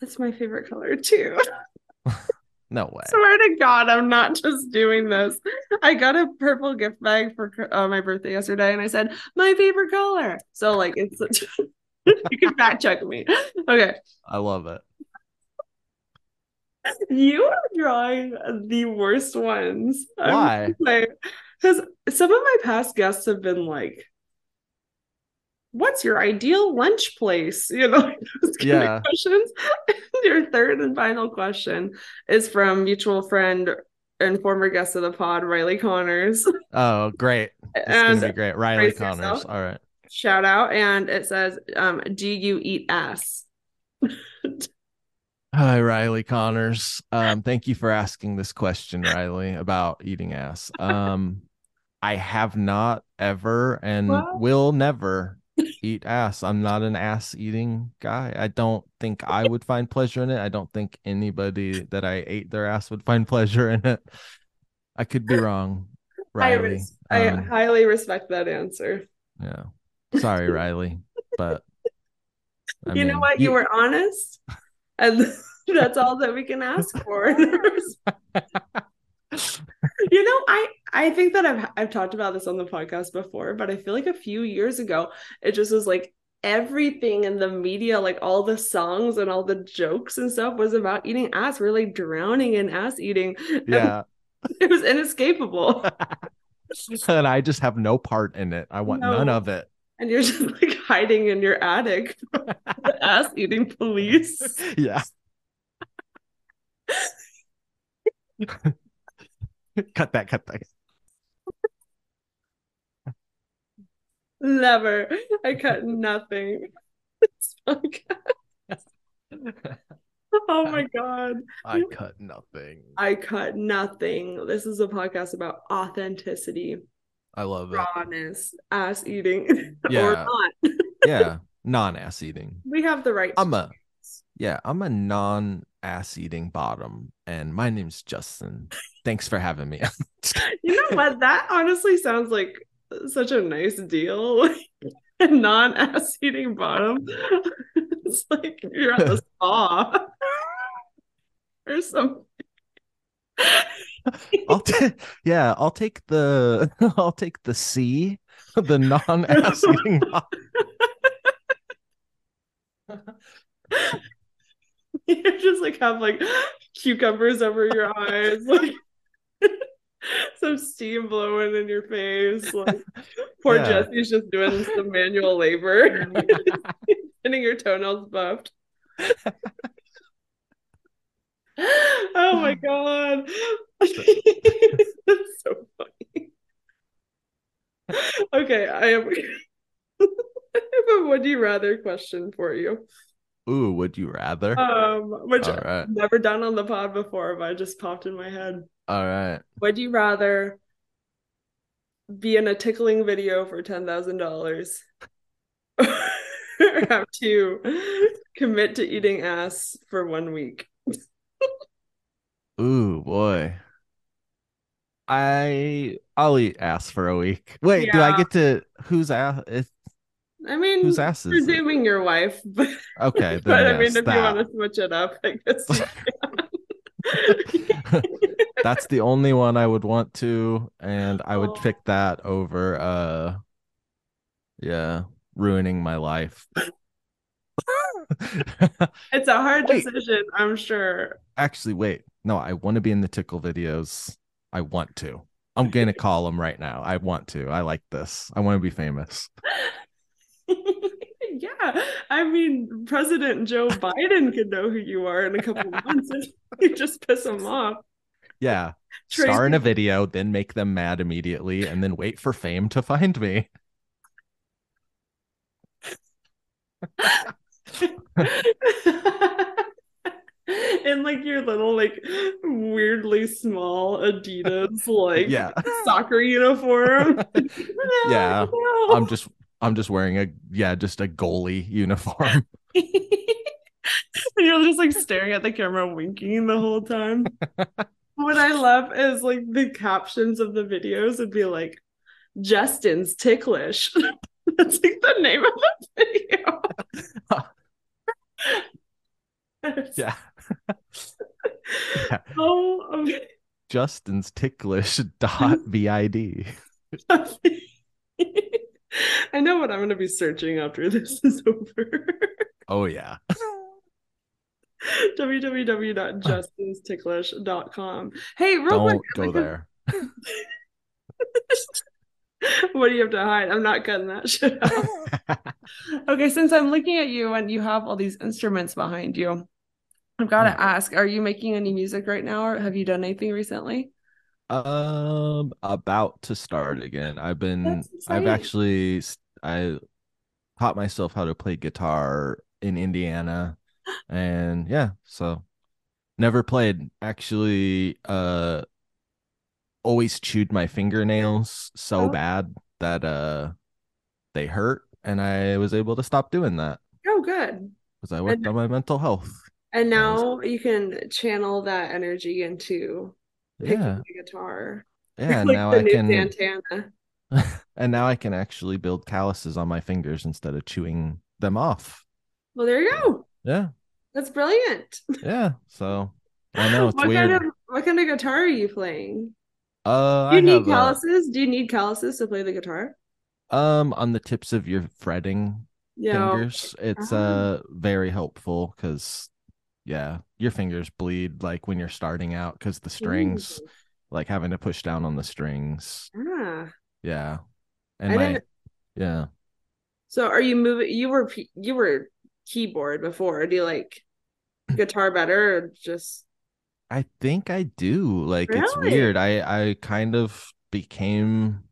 That's my favorite color too. No way. Swear to God, I'm not just doing this. I got a purple gift bag for uh, my birthday yesterday, and I said my favorite color. So like, it's you can fact check me. Okay. I love it. You are drawing the worst ones. Why? Because some of my past guests have been like what's your ideal lunch place? You know, those kind yeah. questions. your third and final question is from mutual friend and former guest of the pod, Riley Connors. Oh, great. It's and gonna be great. Riley Connors. Yourself. All right. Shout out. And it says, um, do you eat ass? Hi, Riley Connors. Um, thank you for asking this question, Riley, about eating ass. Um, I have not ever and what? will never eat ass. I'm not an ass eating guy. I don't think I would find pleasure in it. I don't think anybody that I ate their ass would find pleasure in it. I could be wrong. Riley. I, res- I um, highly respect that answer. Yeah. Sorry, Riley, but I you mean, know what? You, you were honest, and that's all that we can ask for. you know, I I think that I've I've talked about this on the podcast before, but I feel like a few years ago, it just was like everything in the media, like all the songs and all the jokes and stuff, was about eating ass. We're like drowning in ass eating. Yeah. It was inescapable. and I just have no part in it. I want no. none of it. And you're just like hiding in your attic ass eating police. Yeah. cut that, cut that. Never. I cut nothing. oh my god. I cut nothing. I cut nothing. This is a podcast about authenticity. I love it. Rawness, ass eating. Yeah. or not. yeah. Non ass eating. We have the right I'm a yeah, I'm a non ass eating bottom, and my name's Justin. Thanks for having me. you know what? That honestly sounds like such a nice deal. non ass eating bottom. it's like you're at the spa or something. I'll t- yeah, I'll take the I'll take the C, the non ass eating bottom. you just like have like cucumbers over your eyes, like some steam blowing in your face. Like poor yeah. Jesse's just doing some manual labor, getting your toenails buffed. oh my god. That's so funny. Okay, I have, I have a would you rather question for you. Ooh, would you rather? Um, which I've never done on the pod before, but it just popped in my head. All right. Would you rather be in a tickling video for ten thousand dollars, or have to commit to eating ass for one week? Ooh, boy. I I'll eat ass for a week. Wait, yeah. do I get to whose ass? If I mean, whose ass is presuming it? your wife, but okay. but yes, I mean, if that. you want to switch it up, I guess. That's the only one I would want to, and I would oh. pick that over. Uh, yeah, ruining my life. it's a hard wait. decision, I'm sure. Actually, wait. No, I want to be in the tickle videos. I want to. I'm gonna call them right now. I want to. I like this. I want to be famous. yeah, I mean, President Joe Biden could know who you are in a couple months if you just piss him off. Yeah, Tracy. star in a video, then make them mad immediately, and then wait for fame to find me. in like your little like weirdly small Adidas like yeah. soccer uniform. yeah. I'm just I'm just wearing a yeah, just a goalie uniform. and you're just like staring at the camera winking the whole time. what I love is like the captions of the videos would be like Justin's ticklish. That's like the name of the video. yeah. yeah. Oh, okay. Justin's ticklish dot vid. I know what I'm going to be searching after this is over. oh, yeah. www.justinsticklish.com. Hey, real Don't quick, go there. what do you have to hide? I'm not cutting that shit out. okay, since I'm looking at you and you have all these instruments behind you, I've got to ask: Are you making any music right now, or have you done anything recently? Um, about to start again. I've been. I've actually. I taught myself how to play guitar in Indiana, and yeah, so never played. Actually, uh, always chewed my fingernails so oh. bad that uh, they hurt, and I was able to stop doing that. Oh, good. Because I worked and, on my mental health. And now was... you can channel that energy into picking yeah. the guitar. Yeah, like now I can Santana. and now I can actually build calluses on my fingers instead of chewing them off. Well, there you go. Yeah. That's brilliant. Yeah. So I know it's what weird. Kind of, what kind of guitar are you playing? Uh, Do you I need calluses? A... Do you need calluses to play the guitar? Um, on the tips of your fretting fingers, it's uh-huh. uh very helpful because yeah, your fingers bleed like when you're starting out because the strings, Ooh. like having to push down on the strings. Ah. Yeah, and I didn't... yeah. So are you moving? You were you were keyboard before. Do you like guitar better or just? I think I do. Like really? it's weird. I I kind of became.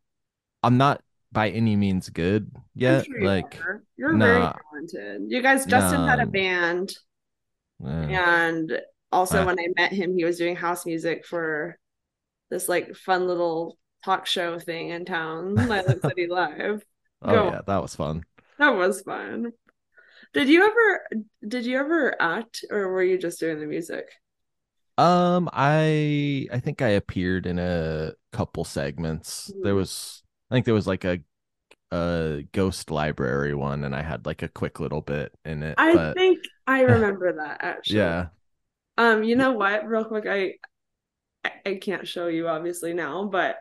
I'm not by any means good yet. Sure like you you're nah, very talented. You guys, Justin nah, had a band, and also when I met him, he was doing house music for this like fun little talk show thing in town, Lilac City Live. Oh Go. yeah, that was fun. That was fun. Did you ever did you ever act or were you just doing the music? Um I I think I appeared in a couple segments. Mm-hmm. There was I think there was like a a ghost library one and I had like a quick little bit in it. I but... think I remember that actually. Yeah. Um you know what? Real quick I I can't show you obviously now, but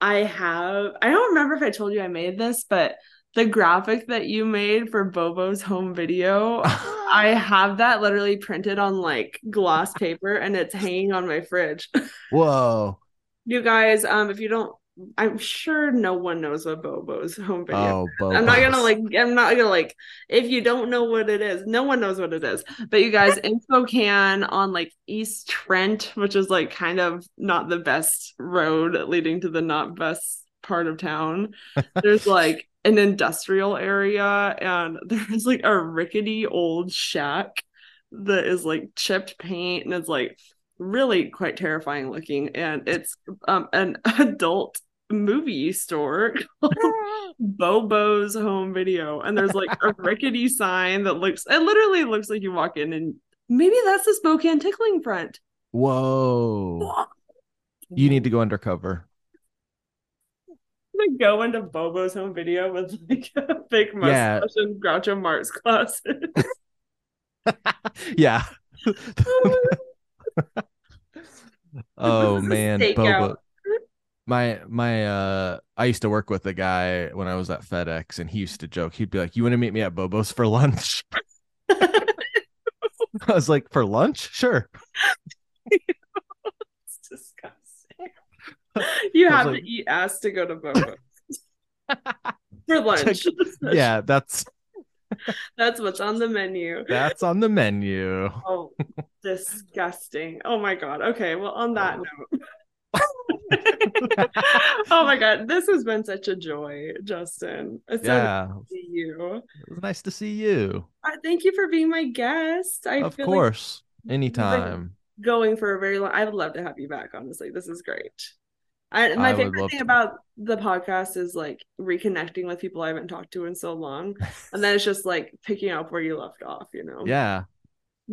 I have I don't remember if I told you I made this, but the graphic that you made for Bobo's home video, I have that literally printed on like gloss paper and it's hanging on my fridge. Whoa. you guys, um, if you don't I'm sure no one knows what Bobo's home video. Oh, Bobo's. I'm not gonna like. I'm not gonna like. If you don't know what it is, no one knows what it is. But you guys in Spokane on like East Trent, which is like kind of not the best road leading to the not best part of town. There's like an industrial area, and there's like a rickety old shack that is like chipped paint and it's like really quite terrifying looking and it's um an adult movie store called Bobo's Home Video. And there's like a rickety sign that looks, it literally looks like you walk in and maybe that's the Spokane Tickling Front. Whoa. You need to go undercover. I'm gonna go into Bobo's home video with like a fake mustache yeah. and Groucho Marx glasses. yeah. oh man, Bobo my my uh I used to work with a guy when I was at FedEx and he used to joke. He'd be like, You want to meet me at Bobo's for lunch? I was like, For lunch? Sure. it's disgusting. You have like, to eat ass to go to Bobo's. for lunch. yeah, that's that's what's on the menu. That's on the menu. Oh, disgusting. Oh my god. Okay, well on that oh. note. oh my god, this has been such a joy, Justin. It's yeah, so see you. It was nice to see you. Uh, thank you for being my guest. I of course, like anytime. Going for a very long. I would love to have you back. Honestly, this is great. I, my I favorite thing to. about the podcast is like reconnecting with people I haven't talked to in so long, and then it's just like picking up where you left off. You know. Yeah,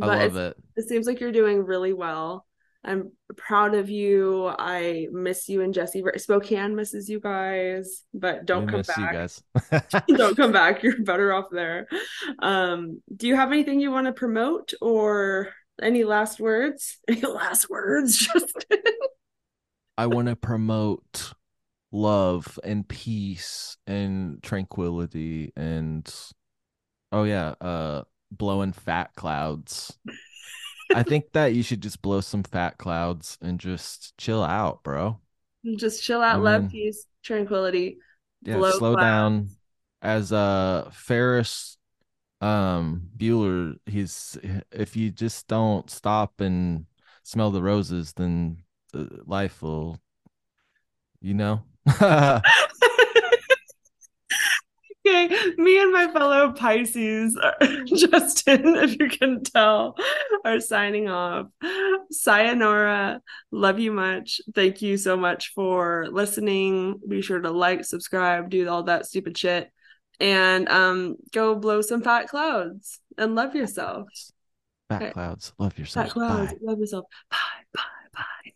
I but love it. It seems like you're doing really well. I'm proud of you. I miss you and Jesse. Spokane misses you guys, but don't we come back. guys. don't come back. You're better off there. Um, do you have anything you want to promote or any last words? Any last words, Justin? I want to promote love and peace and tranquility and oh yeah, uh blowing fat clouds. I think that you should just blow some fat clouds and just chill out, bro. Just chill out, I love, mean, peace, tranquility. Yeah, slow clouds. down. As uh Ferris um Bueller, he's if you just don't stop and smell the roses, then life will, you know. okay, me and my fellow Pisces, Justin, if you can tell, are signing off. Sayonara. Love you much. Thank you so much for listening. Be sure to like, subscribe, do all that stupid shit, and um, go blow some fat clouds and love yourself. Fat okay. clouds. Love yourself. Fat clouds. Bye. Love yourself. Bye. Bye. Bye.